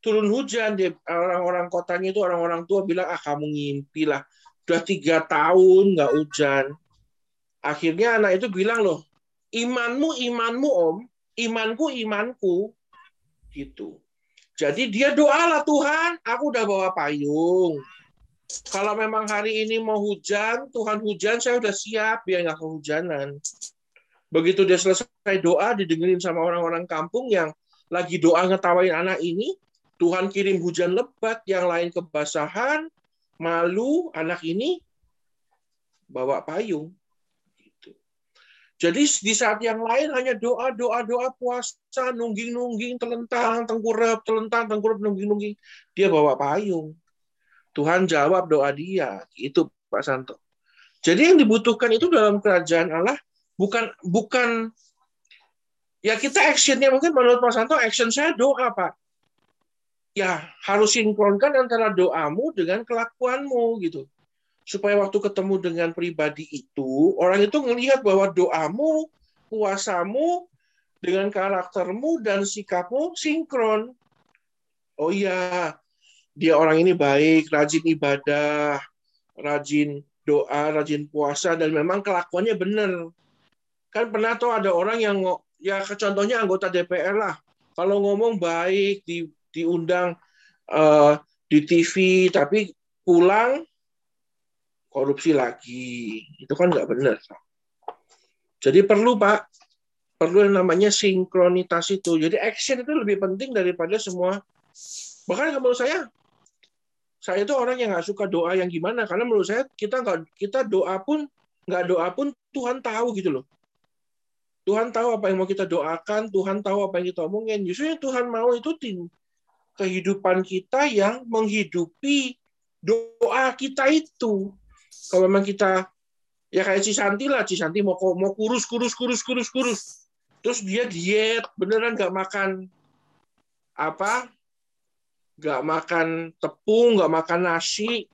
turun hujan. Orang-orang kotanya itu orang-orang tua bilang, ah kamu ngimpi lah. Tiga tahun nggak hujan. Akhirnya anak itu bilang loh, imanmu imanmu om, imanku imanku, gitu. Jadi dia doalah Tuhan, aku udah bawa payung. Kalau memang hari ini mau hujan, Tuhan hujan, saya udah siap biar nggak kehujanan. Begitu dia selesai doa, didengerin sama orang-orang kampung yang lagi doa ngetawain anak ini, Tuhan kirim hujan lebat, yang lain kebasahan, malu, anak ini bawa payung. Jadi di saat yang lain hanya doa, doa, doa, puasa, nungging, nungging, telentang, tengkurap, telentang, tengkurap, nungging, nungging. Dia bawa payung. Tuhan jawab doa dia. Itu Pak Santo. Jadi yang dibutuhkan itu dalam kerajaan Allah bukan bukan ya kita actionnya mungkin menurut Pak Santo action saya doa Pak. Ya harus sinkronkan antara doamu dengan kelakuanmu gitu supaya waktu ketemu dengan pribadi itu orang itu melihat bahwa doamu, puasamu dengan karaktermu dan sikapmu sinkron. Oh iya, dia orang ini baik, rajin ibadah, rajin doa, rajin puasa dan memang kelakuannya benar. Kan pernah tuh ada orang yang ya contohnya anggota DPR lah. Kalau ngomong baik di diundang uh, di TV tapi pulang korupsi lagi. Itu kan nggak benar. Jadi perlu Pak, perlu yang namanya sinkronitas itu. Jadi action itu lebih penting daripada semua. Bahkan menurut saya, saya itu orang yang nggak suka doa yang gimana. Karena menurut saya kita nggak kita doa pun nggak doa pun Tuhan tahu gitu loh. Tuhan tahu apa yang mau kita doakan, Tuhan tahu apa yang kita omongin. Justru yang Tuhan mau itu tim kehidupan kita yang menghidupi doa kita itu kalau memang kita ya kayak Cisanti lah, Cisanti mau mau kurus kurus kurus kurus kurus, terus dia diet beneran nggak makan apa, nggak makan tepung, nggak makan nasi,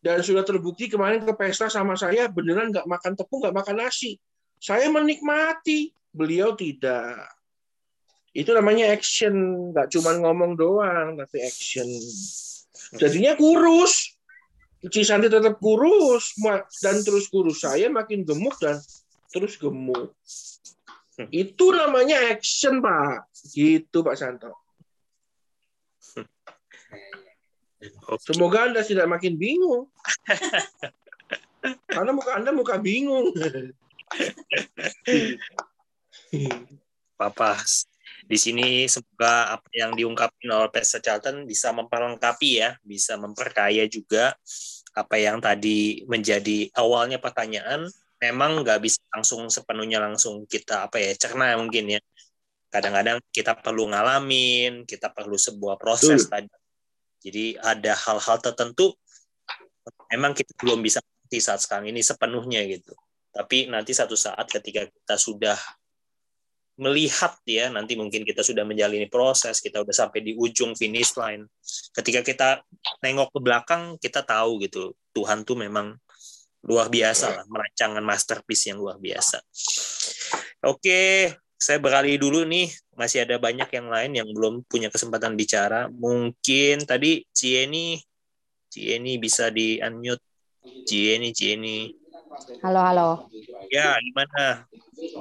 dan sudah terbukti kemarin ke pesta sama saya beneran nggak makan tepung, nggak makan nasi. Saya menikmati, beliau tidak. Itu namanya action, nggak cuma ngomong doang, tapi action. Jadinya kurus. Cisanti tetap kurus dan terus kurus saya makin gemuk dan terus gemuk. Itu namanya action, Pak. Gitu, Pak Santo. Semoga Anda tidak makin bingung. Karena muka Anda muka bingung. Papa, di sini semoga apa yang diungkapkan oleh Pastor Charlton bisa memperlengkapi ya, bisa memperkaya juga apa yang tadi menjadi awalnya pertanyaan. Memang nggak bisa langsung sepenuhnya langsung kita apa ya cerna mungkin ya. Kadang-kadang kita perlu ngalamin kita perlu sebuah proses hmm. tadi. Jadi ada hal-hal tertentu memang kita belum bisa di saat sekarang ini sepenuhnya gitu. Tapi nanti satu saat ketika kita sudah melihat ya nanti mungkin kita sudah menjalani proses kita udah sampai di ujung finish line. Ketika kita nengok ke belakang kita tahu gitu Tuhan tuh memang luar biasa lah merancangan masterpiece yang luar biasa. Oke saya beralih dulu nih masih ada banyak yang lain yang belum punya kesempatan bicara. Mungkin tadi Cieni Cieni bisa di unmute Cieni Cieni. Halo halo. Ya gimana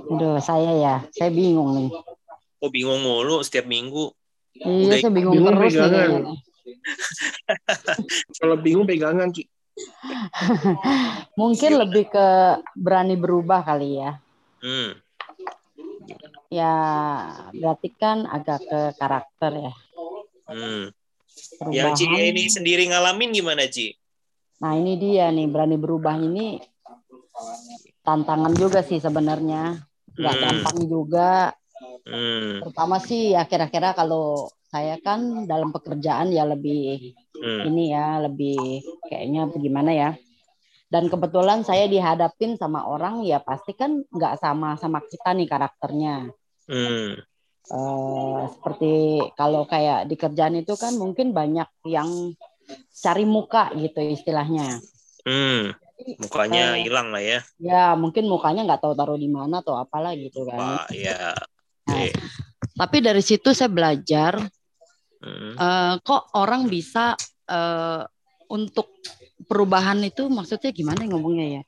Aduh, saya ya, saya bingung nih. Oh, bingung mulu setiap minggu. Iya, Udah saya bingung, bingung terus pegangan. nih. Kalau bingung pegangan, Ci. Mungkin lebih ke berani berubah kali ya. Hmm. Ya, berarti kan agak ke karakter ya. Hmm. Yang Ci ini sendiri ngalamin gimana, Ci? Nah, ini dia nih, berani berubah ini tantangan juga sih sebenarnya nggak hmm. gampang juga hmm. terutama sih ya kira-kira kalau saya kan dalam pekerjaan ya lebih hmm. ini ya lebih kayaknya bagaimana ya dan kebetulan saya dihadapin sama orang ya pasti kan nggak sama sama kita nih karakternya hmm. uh, seperti kalau kayak di kerjaan itu kan mungkin banyak yang cari muka gitu istilahnya hmm mukanya hilang lah ya ya mungkin mukanya nggak tahu taruh di mana atau apalah gitu kan Wah, ya nah, Tapi dari situ saya belajar hmm. uh, kok orang bisa uh, untuk perubahan itu maksudnya gimana ngomongnya ya?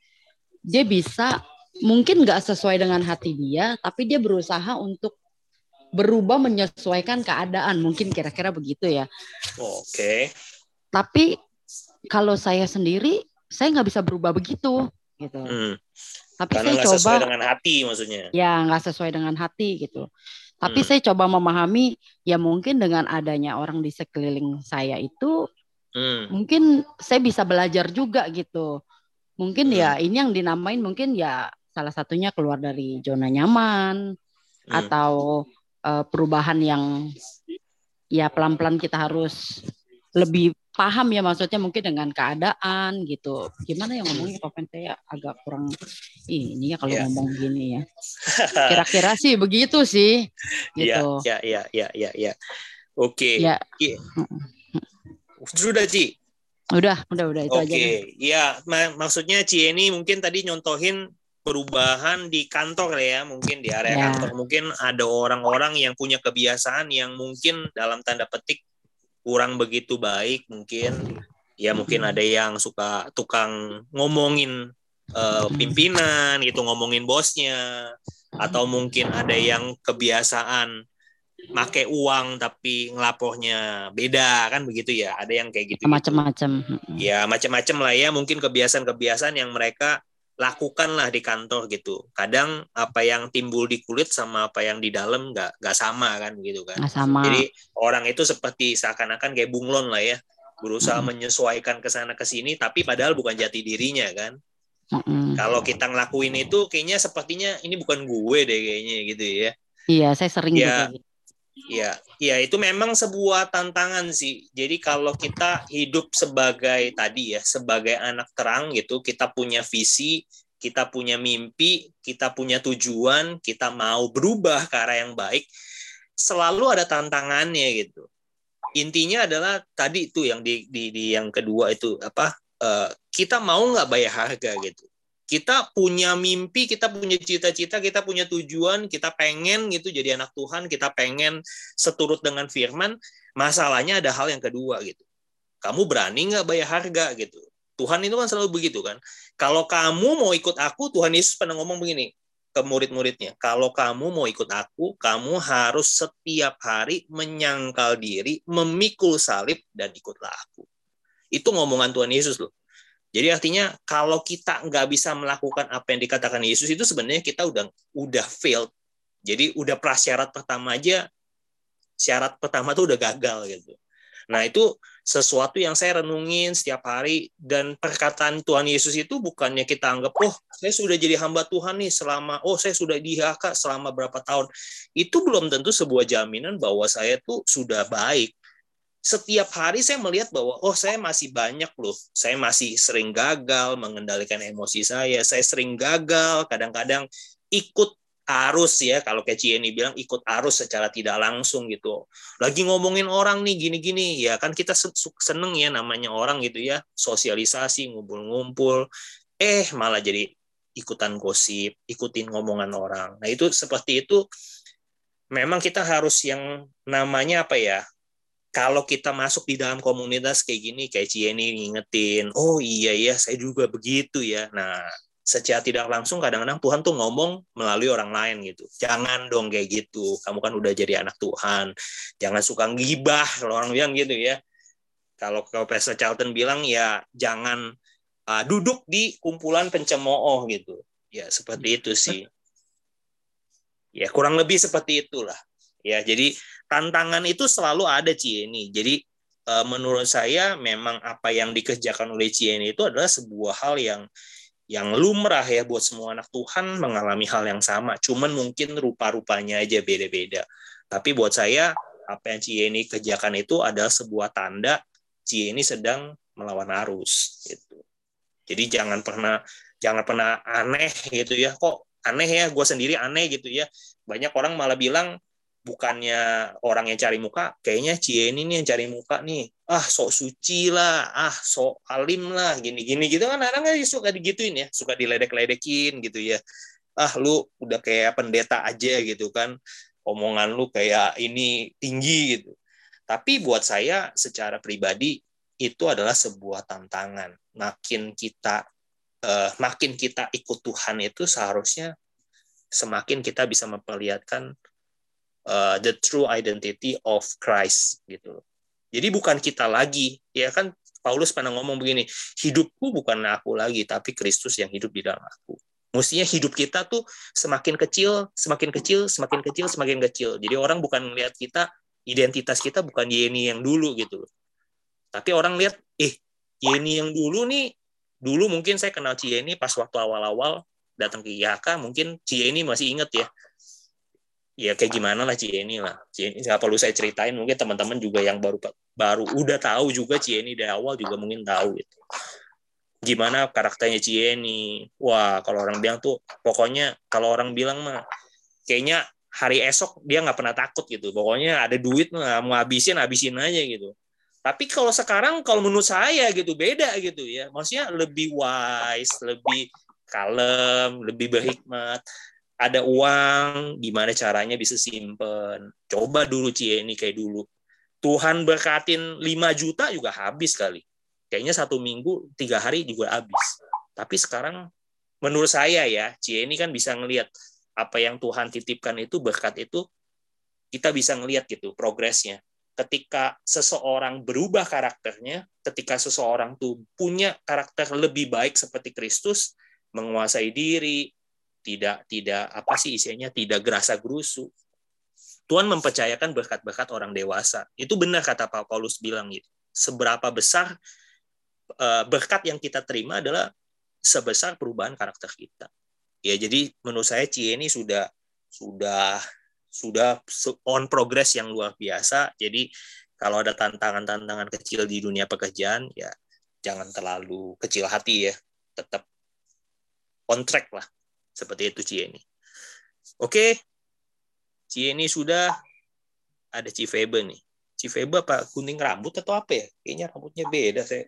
Dia bisa mungkin nggak sesuai dengan hati dia, tapi dia berusaha untuk berubah menyesuaikan keadaan. Mungkin kira-kira begitu ya. Oke. Okay. Tapi kalau saya sendiri, saya nggak bisa berubah begitu, gitu. Hmm. Tapi Karena saya coba sesuai dengan hati maksudnya. Ya nggak sesuai dengan hati gitu. Tapi hmm. saya coba memahami ya mungkin dengan adanya orang di sekeliling saya itu hmm. mungkin saya bisa belajar juga gitu. Mungkin ya hmm. ya ini yang dinamain mungkin ya salah satunya keluar dari zona nyaman hmm. atau uh, perubahan yang ya pelan-pelan kita harus lebih paham ya maksudnya mungkin dengan keadaan gitu. Gimana yang ngomongnya Pak saya agak kurang ini ya kalau yeah. ngomong gini ya. Kira-kira sih begitu sih. Iya, gitu. Ya, ya, ya, ya, ya. Oke. Ya. Yeah. Sudah, Ci? Udah, udah, udah itu okay. aja. Oke. Iya, mak maksudnya Ci ini mungkin tadi nyontohin perubahan di kantor ya, mungkin di area ya. kantor mungkin ada orang-orang yang punya kebiasaan yang mungkin dalam tanda petik kurang begitu baik mungkin. Ya mungkin ada yang suka tukang ngomongin uh, pimpinan gitu ngomongin bosnya. Atau mungkin ada yang kebiasaan make uang tapi ngelapornya beda kan begitu ya? Ada yang kayak gitu macam-macam ya macam-macam lah ya. Mungkin kebiasaan-kebiasaan yang mereka lakukanlah di kantor gitu. Kadang apa yang timbul di kulit sama apa yang di dalam nggak nggak sama kan gitu kan. Gak sama. Jadi orang itu seperti seakan-akan kayak bunglon lah ya, berusaha hmm. menyesuaikan ke sana ke sini, tapi padahal bukan jati dirinya kan. Hmm. Kalau kita ngelakuin itu, kayaknya sepertinya ini bukan gue deh kayaknya gitu ya. Iya, saya sering ya, juga. Ya, ya itu memang sebuah tantangan sih. Jadi kalau kita hidup sebagai tadi ya, sebagai anak terang gitu, kita punya visi, kita punya mimpi, kita punya tujuan, kita mau berubah ke arah yang baik, selalu ada tantangannya gitu. Intinya adalah tadi itu yang di, di, di yang kedua itu apa? Uh, kita mau nggak bayar harga gitu kita punya mimpi, kita punya cita-cita, kita punya tujuan, kita pengen gitu jadi anak Tuhan, kita pengen seturut dengan firman. Masalahnya ada hal yang kedua gitu. Kamu berani nggak bayar harga gitu. Tuhan itu kan selalu begitu kan. Kalau kamu mau ikut aku, Tuhan Yesus pernah ngomong begini ke murid-muridnya. Kalau kamu mau ikut aku, kamu harus setiap hari menyangkal diri, memikul salib, dan ikutlah aku. Itu ngomongan Tuhan Yesus loh. Jadi artinya kalau kita nggak bisa melakukan apa yang dikatakan Yesus itu sebenarnya kita udah udah failed. Jadi udah prasyarat pertama aja syarat pertama tuh udah gagal gitu. Nah, itu sesuatu yang saya renungin setiap hari dan perkataan Tuhan Yesus itu bukannya kita anggap oh, saya sudah jadi hamba Tuhan nih selama oh, saya sudah di HK selama berapa tahun. Itu belum tentu sebuah jaminan bahwa saya tuh sudah baik setiap hari saya melihat bahwa oh saya masih banyak loh. Saya masih sering gagal mengendalikan emosi saya. Saya sering gagal kadang-kadang ikut arus ya. Kalau kayak Cieni bilang ikut arus secara tidak langsung gitu. Lagi ngomongin orang nih gini-gini. Ya kan kita seneng ya namanya orang gitu ya. Sosialisasi ngumpul-ngumpul. Eh malah jadi ikutan gosip ikutin ngomongan orang. Nah itu seperti itu memang kita harus yang namanya apa ya kalau kita masuk di dalam komunitas kayak gini, kayak Cieni ngingetin, oh iya ya, saya juga begitu ya. Nah, secara tidak langsung kadang-kadang Tuhan tuh ngomong melalui orang lain gitu. Jangan dong kayak gitu. Kamu kan udah jadi anak Tuhan. Jangan suka ngibah kalau orang bilang gitu ya. Kalau kalau Pastor Charlton bilang ya jangan uh, duduk di kumpulan pencemooh gitu. Ya seperti itu sih. Ya kurang lebih seperti itulah. Ya jadi tantangan itu selalu ada Cieni. Jadi uh, menurut saya memang apa yang dikerjakan oleh Cieni itu adalah sebuah hal yang yang lumrah ya buat semua anak Tuhan mengalami hal yang sama. Cuman mungkin rupa-rupanya aja beda-beda. Tapi buat saya apa yang Cieni kerjakan itu adalah sebuah tanda Cieni sedang melawan arus gitu. Jadi jangan pernah jangan pernah aneh gitu ya. Kok aneh ya gue sendiri aneh gitu ya. Banyak orang malah bilang bukannya orang yang cari muka, kayaknya Cie ini nih yang cari muka nih. Ah, sok suci lah, ah, sok alim lah, gini-gini gitu kan orang kan suka digituin ya, suka diledek-ledekin gitu ya. Ah, lu udah kayak pendeta aja gitu kan. omongan lu kayak ini tinggi gitu. Tapi buat saya secara pribadi itu adalah sebuah tantangan. Makin kita uh, makin kita ikut Tuhan itu seharusnya semakin kita bisa memperlihatkan uh, the true identity of Christ gitu. Jadi bukan kita lagi, ya kan Paulus pernah ngomong begini, hidupku bukan aku lagi, tapi Kristus yang hidup di dalam aku. Mestinya hidup kita tuh semakin kecil, semakin kecil, semakin kecil, semakin kecil. Jadi orang bukan melihat kita, identitas kita bukan Yeni yang dulu gitu. Tapi orang lihat, eh Yeni yang dulu nih, dulu mungkin saya kenal Cieni pas waktu awal-awal datang ke IHK, mungkin Cieni masih inget ya ya kayak gimana lah Cieni lah. Cieni nggak perlu saya ceritain, mungkin teman-teman juga yang baru baru udah tahu juga Cieni dari awal juga mungkin tahu gitu. Gimana karakternya Cieni? Wah, kalau orang bilang tuh pokoknya kalau orang bilang mah kayaknya hari esok dia nggak pernah takut gitu. Pokoknya ada duit mah mau habisin habisin aja gitu. Tapi kalau sekarang kalau menurut saya gitu beda gitu ya. Maksudnya lebih wise, lebih kalem, lebih berhikmat ada uang, gimana caranya bisa simpen. Coba dulu Cie ini kayak dulu. Tuhan berkatin 5 juta juga habis kali. Kayaknya satu minggu, tiga hari juga habis. Tapi sekarang menurut saya ya, Cie ini kan bisa ngelihat apa yang Tuhan titipkan itu, berkat itu, kita bisa ngelihat gitu progresnya. Ketika seseorang berubah karakternya, ketika seseorang tuh punya karakter lebih baik seperti Kristus, menguasai diri, tidak tidak apa sih isinya tidak gerasa gerusu. Tuhan mempercayakan berkat-berkat orang dewasa. Itu benar kata Pak Paulus bilang gitu. Seberapa besar uh, berkat yang kita terima adalah sebesar perubahan karakter kita. Ya jadi menurut saya Cie ini sudah sudah sudah on progress yang luar biasa. Jadi kalau ada tantangan-tantangan kecil di dunia pekerjaan ya jangan terlalu kecil hati ya. Tetap on track lah seperti itu Cieni. Oke. Cieni sudah ada Cifebe nih. Cifebe apa kuning rambut atau apa ya? Kayaknya rambutnya beda saya.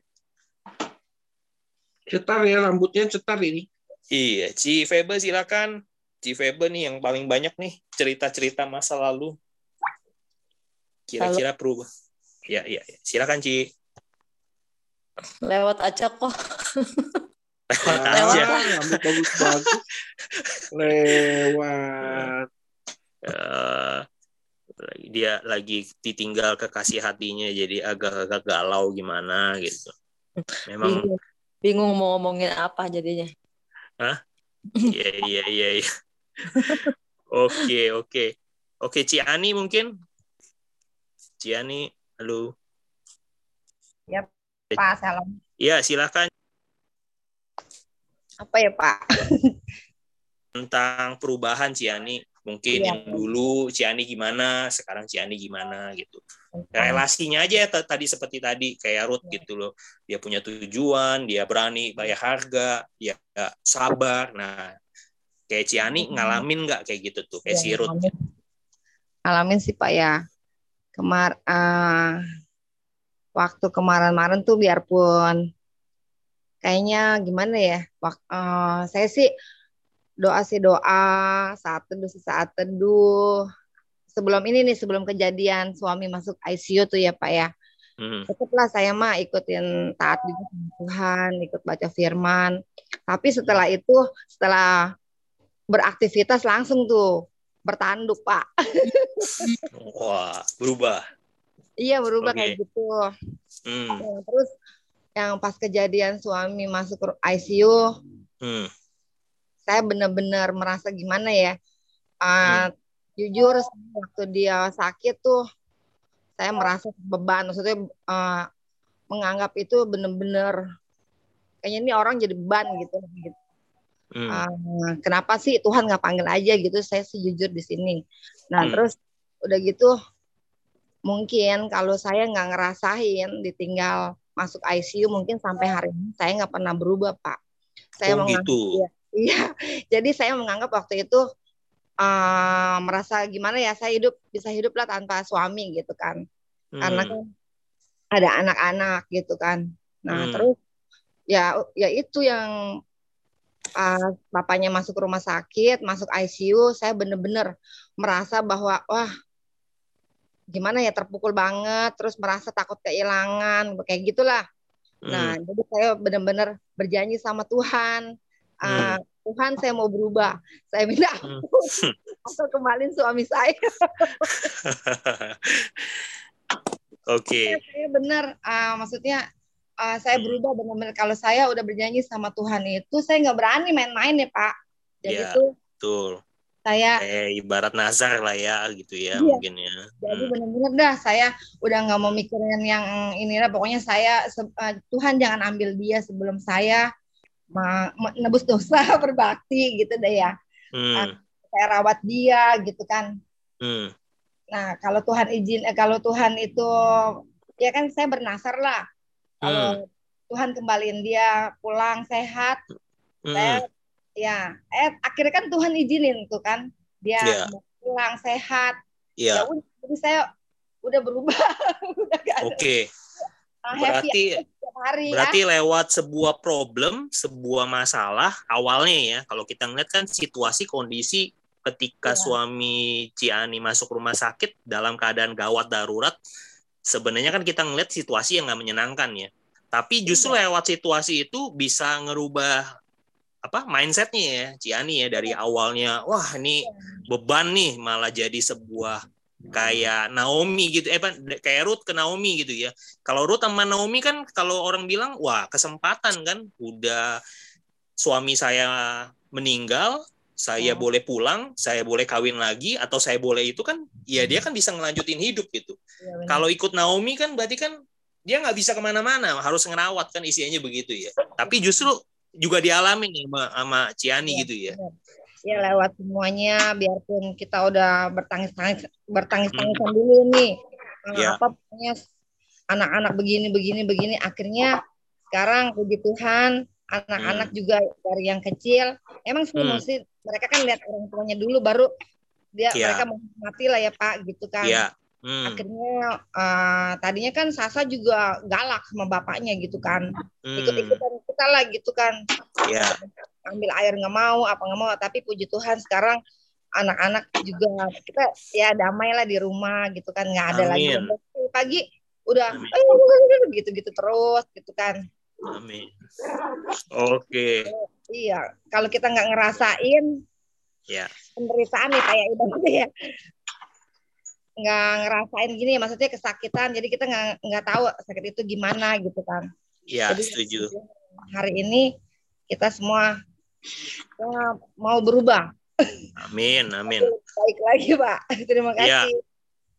Cetar ya rambutnya cetar ini. Iya, Cifebe silakan. Cifebe nih yang paling banyak nih cerita-cerita masa lalu. Kira-kira perubah. Ya, ya, ya. Silakan Ci. Lewat aja kok. Lewat aja. Rambut bagus-bagus. Lewat. Uh, dia lagi ditinggal kekasih hatinya jadi agak-agak galau gimana gitu. Memang bingung, bingung mau ngomongin apa jadinya. Hah? Iya iya iya. iya. Oke oke. Oke Ciani mungkin. Ciani, halo. Ya, Pak, salam. Ya, silakan apa ya Pak? Tentang perubahan Ciani, mungkin iya. yang dulu Ciani gimana, sekarang Ciani gimana gitu. Relasinya aja ya, tadi seperti tadi kayak Ruth iya. gitu loh. Dia punya tujuan, dia berani bayar harga, dia sabar. Nah, kayak Ciani ngalamin nggak kayak gitu tuh, kayak ya, si Ruth? Ngalamin. ngalamin sih Pak ya. Kemar uh, waktu kemarin-marin tuh biarpun kayaknya gimana ya Wak, uh, saya sih doa sih doa saat teduh saat teduh sebelum ini nih sebelum kejadian suami masuk ICU tuh ya Pak ya hmm. tetaplah saya mah ikutin taat di Tuhan ikut baca firman tapi setelah itu setelah beraktivitas langsung tuh bertanduk Pak wah berubah iya berubah okay. kayak gitu hmm. terus yang pas kejadian suami masuk ke ICU, hmm. saya benar-benar merasa gimana ya. Uh, hmm. Jujur waktu dia sakit tuh, saya merasa beban. Maksudnya uh, menganggap itu benar-benar kayaknya ini orang jadi beban gitu. gitu. Hmm. Uh, kenapa sih Tuhan nggak panggil aja gitu? Saya sih jujur di sini. Nah hmm. terus udah gitu mungkin kalau saya nggak ngerasain ditinggal masuk ICU mungkin sampai hari ini saya nggak pernah berubah pak. Saya oh, menganggap, gitu. Ya, iya, jadi saya menganggap waktu itu uh, merasa gimana ya saya hidup bisa hidup lah tanpa suami gitu kan, hmm. karena kan ada anak-anak gitu kan. Nah hmm. terus ya ya itu yang uh, bapaknya masuk rumah sakit, masuk ICU, saya benar-benar merasa bahwa wah gimana ya terpukul banget, terus merasa takut kehilangan, kayak gitulah. Nah, hmm. jadi saya benar-benar berjanji sama Tuhan, uh, hmm. Tuhan saya mau berubah, saya minta hmm. atau kembali suami saya. Oke. Okay. Saya benar, uh, maksudnya uh, saya hmm. berubah benar-benar kalau saya udah berjanji sama Tuhan itu, saya nggak berani main-main ya Pak. Jadi ya, itu betul saya eh, ibarat nazar lah ya gitu ya iya. mungkin ya jadi hmm. benar-benar dah saya udah nggak mau mikirin yang ini lah pokoknya saya uh, Tuhan jangan ambil dia sebelum saya menebus dosa berbakti gitu deh ya hmm. uh, saya rawat dia gitu kan hmm. nah kalau Tuhan izin eh, kalau Tuhan itu ya kan saya bernasar lah kalau hmm. Tuhan kembaliin dia pulang sehat hmm. saya ya eh akhirnya kan Tuhan izinin tuh kan dia yeah. pulang sehat yeah. ya udah jadi saya udah berubah oke okay. berarti hari, berarti ya. lewat sebuah problem sebuah masalah awalnya ya kalau kita ngeliat kan situasi kondisi ketika ya. suami Ciani masuk rumah sakit dalam keadaan gawat darurat sebenarnya kan kita ngeliat situasi yang nggak menyenangkan ya tapi justru ya. lewat situasi itu bisa ngerubah apa mindsetnya ya Ciani ya dari awalnya wah ini beban nih malah jadi sebuah kayak Naomi gitu. Eh kayak Ruth ke Naomi gitu ya. Kalau Ruth sama Naomi kan kalau orang bilang wah kesempatan kan udah suami saya meninggal saya oh. boleh pulang saya boleh kawin lagi atau saya boleh itu kan ya dia kan bisa ngelanjutin hidup gitu. Ya, kalau ikut Naomi kan berarti kan dia nggak bisa ke mana-mana harus ngerawat kan isinya begitu ya. Tapi justru juga dialami nih sama, sama Ciani ya, gitu ya. Ya lewat semuanya biarpun kita udah bertangis-tangis bertangis-tangisan hmm. dulu nih. Ya. Apa punya anak-anak begini begini begini akhirnya sekarang puji Tuhan anak-anak hmm. juga dari yang kecil emang sih hmm. mesti mereka kan lihat orang tuanya dulu baru dia ya. mereka mati lah ya Pak gitu kan. Ya. Hmm. Akhirnya uh, tadinya kan Sasa juga galak sama bapaknya gitu kan. Hmm. Ikut-ikutan kita lah gitu kan. Yeah. Ambil air nggak mau, apa nggak mau. Tapi puji Tuhan sekarang anak-anak juga kita ya damai lah di rumah gitu kan. Nggak ada Amin. lagi pagi udah gitu-gitu terus gitu kan. Amin. Oke. Okay. Iya, kalau kita nggak ngerasain ya. penderitaan nih kayak ibaratnya ya nggak ngerasain gini maksudnya kesakitan jadi kita nggak nggak tahu sakit itu gimana gitu kan Iya setuju hari ini kita semua ya, mau berubah amin amin baik lagi pak terima iya. kasih ya.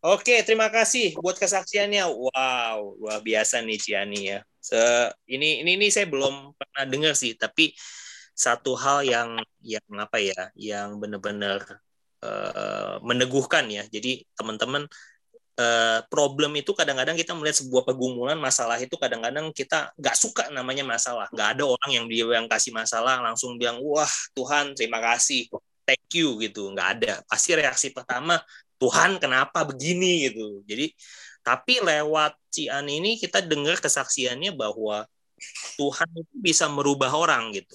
Oke, terima kasih buat kesaksiannya. Wow, luar biasa nih Ciani ya. Se ini ini ini saya belum pernah dengar sih, tapi satu hal yang yang apa ya, yang benar-benar uh, meneguhkan ya. Jadi teman-teman uh, problem itu kadang-kadang kita melihat sebuah pergumulan masalah itu kadang-kadang kita nggak suka namanya masalah. Nggak ada orang yang dia yang kasih masalah langsung bilang wah Tuhan terima kasih thank you gitu. Nggak ada. Pasti reaksi pertama Tuhan kenapa begini gitu. Jadi tapi lewat Cian ini kita dengar kesaksiannya bahwa Tuhan itu bisa merubah orang gitu.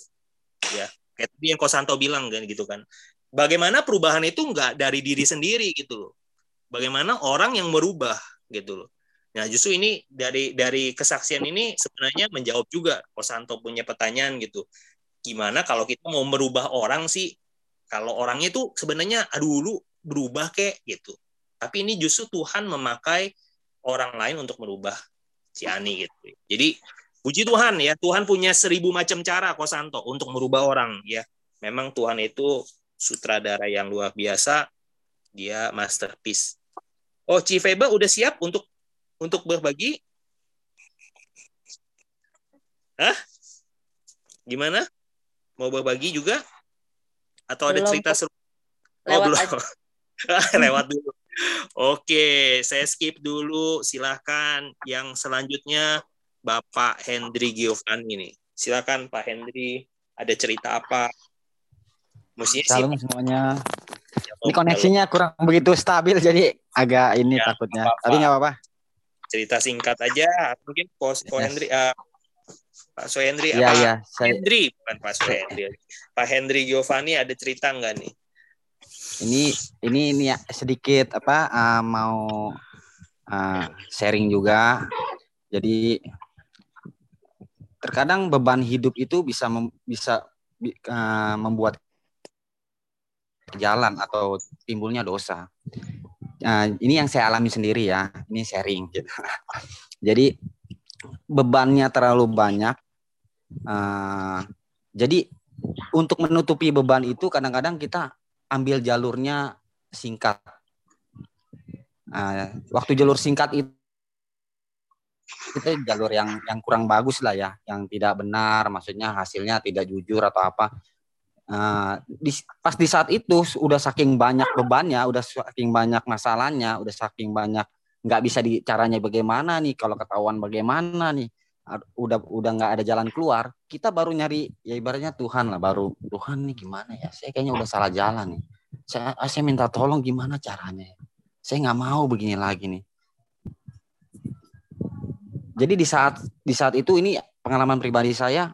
Ya, kayak tadi yang Kosanto bilang kan gitu kan bagaimana perubahan itu nggak dari diri sendiri gitu loh. Bagaimana orang yang merubah gitu loh. Nah, justru ini dari dari kesaksian ini sebenarnya menjawab juga Kosanto punya pertanyaan gitu. Gimana kalau kita mau merubah orang sih? Kalau orangnya itu sebenarnya aduh lu berubah kek gitu. Tapi ini justru Tuhan memakai orang lain untuk merubah si Ani gitu. Jadi puji Tuhan ya, Tuhan punya seribu macam cara Kosanto untuk merubah orang ya. Memang Tuhan itu sutradara yang luar biasa, dia masterpiece. Oh, Cifeba udah siap untuk untuk berbagi? Hah? Gimana? Mau berbagi juga? Atau belum. ada cerita seru? Oh, belum. Lewat dulu. Oke, saya skip dulu. Silahkan yang selanjutnya Bapak Hendri Giovanni ini. Silakan Pak Hendri, ada cerita apa? Musinya Salam sih. semuanya. Ini koneksinya kurang begitu stabil jadi agak ini ya, takutnya. Apa -apa. Tapi nggak apa-apa. Cerita singkat aja. Mungkin Ko yes. Hendri uh, Pak Sohendri ya, apa ya, saya... Hendri bukan Pak Sohendri Pak Hendri Giovanni ada cerita nggak nih ini ini ini ya sedikit apa uh, mau uh, sharing juga jadi terkadang beban hidup itu bisa mem, bisa uh, membuat jalan atau timbulnya dosa uh, ini yang saya alami sendiri ya ini sharing gitu. jadi bebannya terlalu banyak Uh, jadi untuk menutupi beban itu kadang-kadang kita ambil jalurnya singkat. Uh, waktu jalur singkat itu itu jalur yang yang kurang bagus lah ya, yang tidak benar, maksudnya hasilnya tidak jujur atau apa. Uh, di, pas di saat itu udah saking banyak bebannya, udah saking banyak masalahnya, udah saking banyak nggak bisa di caranya bagaimana nih kalau ketahuan bagaimana nih udah udah nggak ada jalan keluar kita baru nyari ya ibaratnya Tuhan lah baru Tuhan nih gimana ya? Saya kayaknya udah salah jalan nih. Saya saya minta tolong gimana caranya ya? saya nggak mau begini lagi nih. Jadi di saat di saat itu ini pengalaman pribadi saya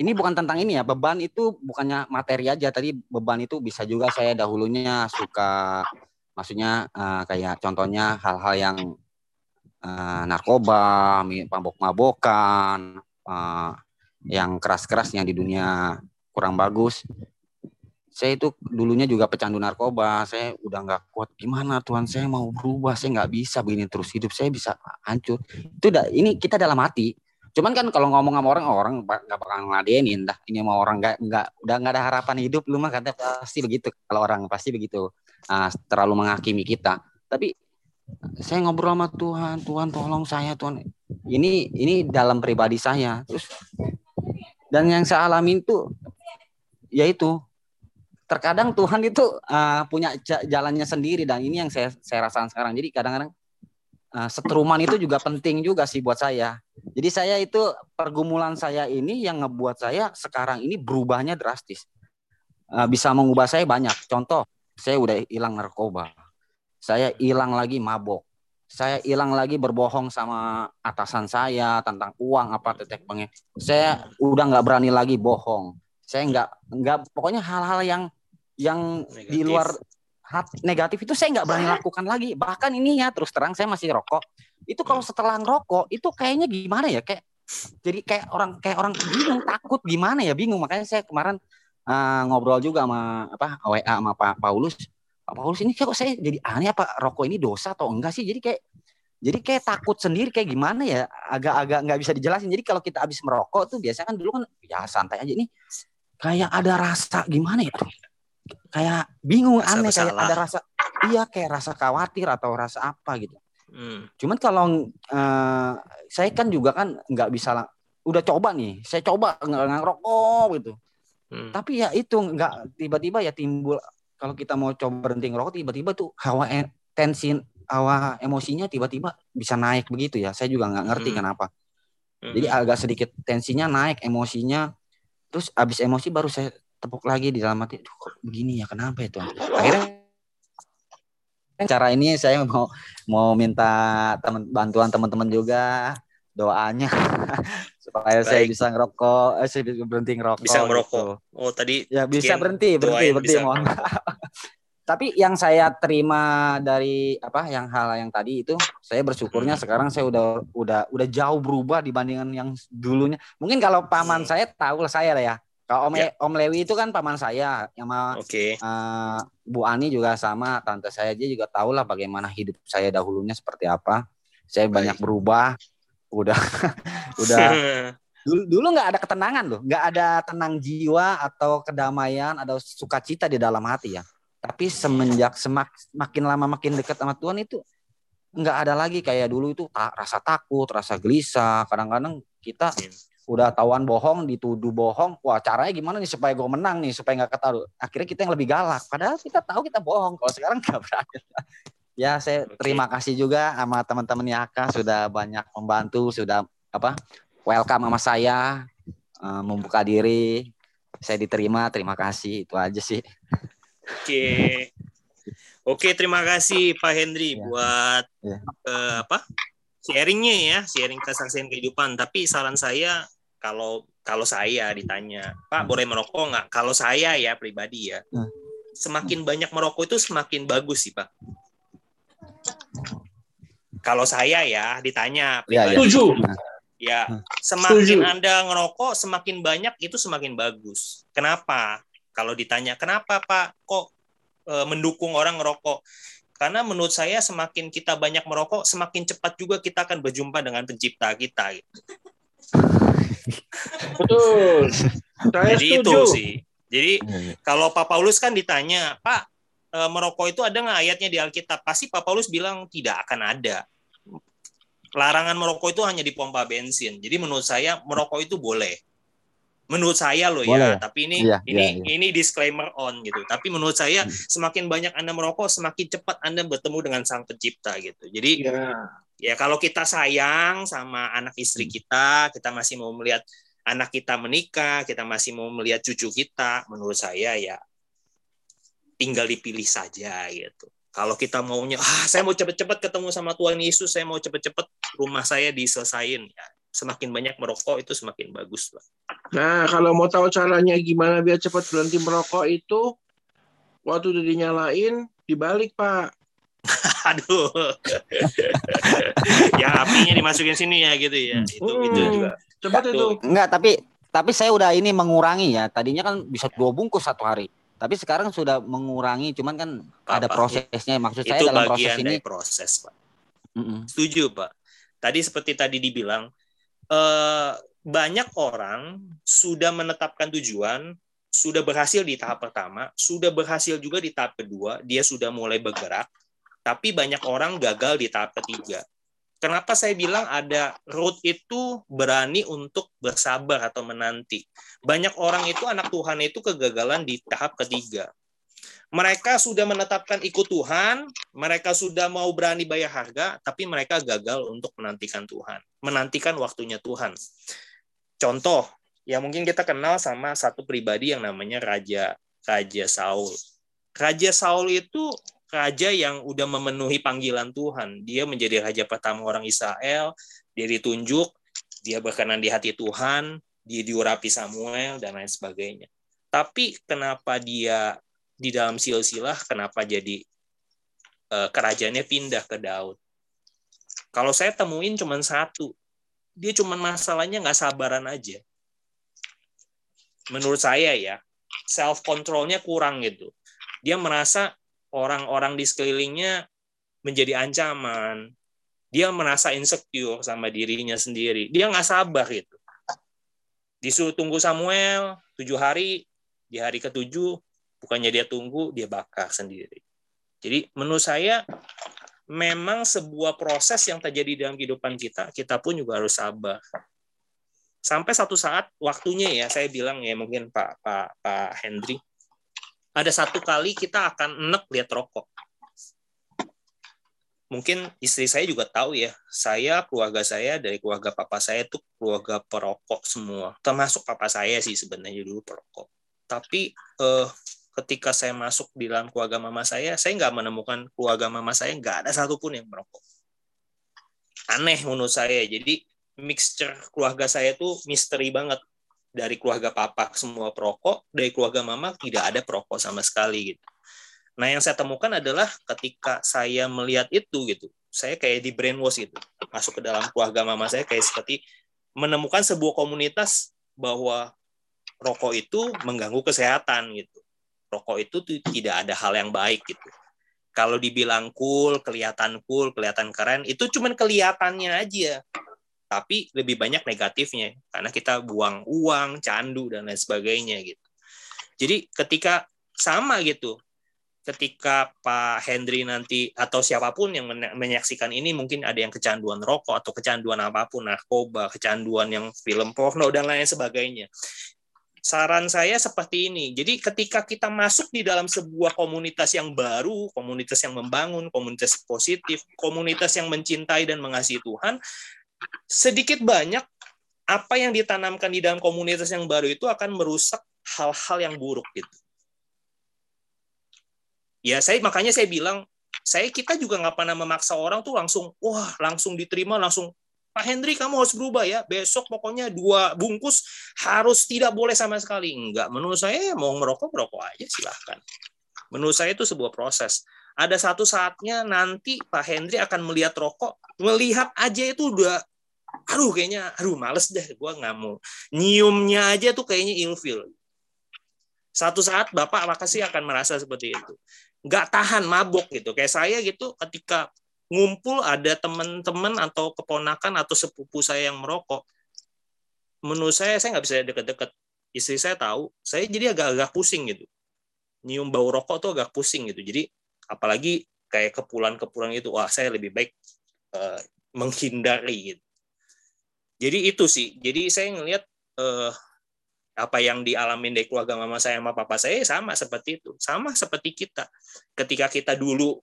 ini bukan tentang ini ya beban itu bukannya materi aja tadi beban itu bisa juga saya dahulunya suka maksudnya uh, kayak contohnya hal-hal yang uh, narkoba, mabok-mabokan, uh, yang keras-keras yang di dunia kurang bagus. Saya itu dulunya juga pecandu narkoba. Saya udah nggak kuat. Gimana Tuhan? Saya mau berubah. Saya nggak bisa begini terus hidup. Saya bisa hancur. Itu udah. Ini kita dalam hati. Cuman kan kalau ngomong sama orang, orang nggak bakal ngeladenin. Dah ini mau orang nggak nggak udah nggak ada harapan hidup. Lu mah katanya pasti begitu. Kalau orang pasti begitu. Nah, terlalu menghakimi kita. Tapi saya ngobrol sama Tuhan, Tuhan tolong saya Tuhan. Ini ini dalam pribadi saya. Terus dan yang saya alami itu yaitu terkadang Tuhan itu uh, punya jalannya sendiri dan ini yang saya saya rasakan sekarang. Jadi kadang-kadang uh, setruman itu juga penting juga sih buat saya. Jadi saya itu pergumulan saya ini yang ngebuat saya sekarang ini berubahnya drastis. Uh, bisa mengubah saya banyak. Contoh, saya udah hilang narkoba saya hilang lagi mabok saya hilang lagi berbohong sama atasan saya tentang uang apa tetek pengen saya udah nggak berani lagi bohong saya nggak nggak pokoknya hal-hal yang yang negatif. di luar negatif itu saya nggak berani lakukan lagi. Bahkan ini ya terus terang saya masih rokok itu kalau setelah ngerokok itu kayaknya gimana ya? Kayak jadi kayak orang kayak orang bingung takut gimana ya? Bingung. Makanya saya kemarin uh, ngobrol juga sama apa WA sama Pak Paulus. Pak Paulus ini kok saya jadi aneh? Apa rokok ini dosa atau enggak sih? Jadi kayak jadi kayak takut sendiri. Kayak gimana ya? Agak-agak nggak bisa dijelasin. Jadi kalau kita habis merokok tuh biasanya kan dulu kan ya santai aja ini kayak ada rasa gimana ya? Kayak bingung rasa aneh bersalah. kayak ada rasa iya kayak rasa khawatir atau rasa apa gitu. Hmm. Cuman kalau uh, saya kan juga kan nggak bisa udah coba nih, saya coba nggak ngerokok gitu. Hmm. Tapi ya itu nggak tiba-tiba ya timbul kalau kita mau coba berhenti ngerokok tiba-tiba tuh hawa e, tensi hawa emosinya tiba-tiba bisa naik begitu ya saya juga nggak ngerti hmm. kenapa hmm. jadi agak sedikit tensinya naik emosinya terus abis emosi baru saya tepuk lagi di dalam hati Duh, kok begini ya kenapa itu akhirnya cara ini saya mau mau minta teman bantuan teman-teman juga doanya supaya Baik. saya bisa ngerokok, eh, saya bisa berhenti ngerokok. Bisa ngerokok. Gitu. Oh tadi ya bisa berhenti, berhenti, berhenti. Bisa mohon. Tapi yang saya terima dari apa yang hal yang tadi itu, saya bersyukurnya hmm. sekarang saya udah udah udah jauh berubah dibandingkan yang dulunya. Mungkin kalau paman hmm. saya tahu lah saya lah ya. Kalau Om, ya. Om Lewi itu kan paman saya, yang sama okay. uh, eh, Bu Ani juga sama, tante saya dia juga tahu lah bagaimana hidup saya dahulunya seperti apa. Saya Baik. banyak berubah, udah udah dulu dulu nggak ada ketenangan loh nggak ada tenang jiwa atau kedamaian atau sukacita di dalam hati ya tapi semenjak semak, makin lama makin dekat sama Tuhan itu nggak ada lagi kayak dulu itu tak rasa takut rasa gelisah kadang-kadang kita udah tahuan bohong dituduh bohong wah caranya gimana nih supaya gue menang nih supaya nggak ketahuan akhirnya kita yang lebih galak padahal kita tahu kita bohong kalau sekarang nggak berani Ya, saya terima kasih juga sama teman-teman Yaka sudah banyak membantu, sudah apa? Welcome sama saya, uh, membuka diri. Saya diterima, terima kasih. Itu aja sih. Oke. Okay. Oke, terima kasih Pak Hendri ya. buat ya. Uh, apa? sharingnya ya, sharing kesaksian kehidupan. Tapi saran saya kalau kalau saya ditanya, Pak boleh merokok nggak? Kalau saya ya pribadi ya, hmm. semakin banyak merokok itu semakin bagus sih Pak. Kalau saya ya ditanya, ya, ya. setuju. Ya, hmm. semakin Setuju. Anda ngerokok, semakin banyak itu semakin bagus. Kenapa? Kalau ditanya, kenapa Pak kok e, mendukung orang ngerokok? Karena menurut saya semakin kita banyak merokok, semakin cepat juga kita akan berjumpa dengan pencipta kita. Gitu. Betul. Saya Jadi setuju. itu sih. Jadi hmm. kalau Pak Paulus kan ditanya, Pak e, merokok itu ada nggak ayatnya di Alkitab? Pasti Pak Paulus bilang tidak akan ada. Larangan merokok itu hanya di pompa bensin. Jadi menurut saya merokok itu boleh menurut saya loh ya. Boleh. ya tapi ini ya, ini ya, ya. ini disclaimer on gitu tapi menurut saya hmm. semakin banyak anda merokok semakin cepat anda bertemu dengan sang pencipta gitu jadi ya, ya kalau kita sayang sama anak istri hmm. kita kita masih mau melihat anak kita menikah kita masih mau melihat cucu kita menurut saya ya tinggal dipilih saja gitu kalau kita maunya ah saya mau cepet-cepet ketemu sama Tuhan Yesus saya mau cepet-cepet rumah saya diselesain ya semakin banyak merokok itu semakin bagus Pak. Nah kalau mau tahu caranya gimana biar cepat berhenti merokok itu waktu udah dinyalain dibalik Pak. Aduh. ya apinya dimasukin sini ya gitu ya. Hmm. Itu hmm. itu juga. Coba itu. Enggak, tapi tapi saya udah ini mengurangi ya. Tadinya kan bisa dua bungkus satu hari. Tapi sekarang sudah mengurangi, cuman kan Apa, ada prosesnya. Maksud saya dalam proses ini. proses, Pak. Mm -mm. Setuju, Pak. Tadi seperti tadi dibilang, eh, banyak orang sudah menetapkan tujuan, sudah berhasil di tahap pertama, sudah berhasil juga di tahap kedua, dia sudah mulai bergerak, tapi banyak orang gagal di tahap ketiga. Kenapa saya bilang ada root itu berani untuk bersabar atau menanti? Banyak orang itu anak Tuhan itu kegagalan di tahap ketiga mereka sudah menetapkan ikut Tuhan, mereka sudah mau berani bayar harga, tapi mereka gagal untuk menantikan Tuhan, menantikan waktunya Tuhan. Contoh, ya mungkin kita kenal sama satu pribadi yang namanya Raja Raja Saul. Raja Saul itu raja yang udah memenuhi panggilan Tuhan. Dia menjadi raja pertama orang Israel, dia ditunjuk, dia berkenan di hati Tuhan, dia diurapi Samuel dan lain sebagainya. Tapi kenapa dia di dalam silsilah kenapa jadi uh, kerajaannya pindah ke Daud. Kalau saya temuin cuma satu, dia cuma masalahnya nggak sabaran aja. Menurut saya ya, self controlnya kurang gitu. Dia merasa orang-orang di sekelilingnya menjadi ancaman. Dia merasa insecure sama dirinya sendiri. Dia nggak sabar gitu. Disuruh tunggu Samuel tujuh hari, di hari ketujuh bukannya dia tunggu dia bakar sendiri jadi menurut saya memang sebuah proses yang terjadi dalam kehidupan kita kita pun juga harus sabar sampai satu saat waktunya ya saya bilang ya mungkin Pak Pak Pak Hendri ada satu kali kita akan enek lihat rokok mungkin istri saya juga tahu ya saya keluarga saya dari keluarga papa saya itu keluarga perokok semua termasuk papa saya sih sebenarnya dulu perokok tapi eh, ketika saya masuk di dalam keluarga mama saya, saya nggak menemukan keluarga mama saya nggak ada satupun yang merokok. Aneh menurut saya. Jadi mixture keluarga saya tuh misteri banget. Dari keluarga papa semua perokok, dari keluarga mama tidak ada perokok sama sekali gitu. Nah yang saya temukan adalah ketika saya melihat itu gitu, saya kayak di brainwash gitu, masuk ke dalam keluarga mama saya kayak seperti menemukan sebuah komunitas bahwa rokok itu mengganggu kesehatan gitu rokok itu tidak ada hal yang baik gitu. Kalau dibilang cool, kelihatan cool, kelihatan keren, itu cuman kelihatannya aja. Tapi lebih banyak negatifnya karena kita buang uang, candu dan lain sebagainya gitu. Jadi ketika sama gitu, ketika Pak Hendri nanti atau siapa pun yang menyaksikan ini mungkin ada yang kecanduan rokok atau kecanduan apa pun narkoba, kecanduan yang film porno dan lain sebagainya saran saya seperti ini. Jadi ketika kita masuk di dalam sebuah komunitas yang baru, komunitas yang membangun, komunitas positif, komunitas yang mencintai dan mengasihi Tuhan, sedikit banyak apa yang ditanamkan di dalam komunitas yang baru itu akan merusak hal-hal yang buruk gitu. Ya, saya makanya saya bilang saya kita juga nggak pernah memaksa orang tuh langsung wah langsung diterima langsung Pak Hendri kamu harus berubah ya besok pokoknya dua bungkus harus tidak boleh sama sekali. Enggak menurut saya mau merokok merokok aja silahkan. Menurut saya itu sebuah proses. Ada satu saatnya nanti Pak Hendri akan melihat rokok melihat aja itu udah aduh kayaknya aduh males deh gue nggak mau. Nyiumnya aja tuh kayaknya ilfil. Satu saat bapak makasih akan merasa seperti itu. Nggak tahan mabok gitu. Kayak saya gitu ketika ngumpul ada teman-teman atau keponakan atau sepupu saya yang merokok menurut saya saya nggak bisa deket-deket. Istri saya tahu saya jadi agak-agak pusing gitu. Nyium bau rokok tuh agak pusing gitu. Jadi apalagi kayak kepulan-kepulan itu wah saya lebih baik uh, menghindari gitu jadi itu sih jadi saya ngelihat uh, apa yang dialami dari keluarga mama saya sama papa saya sama seperti itu sama seperti kita ketika kita dulu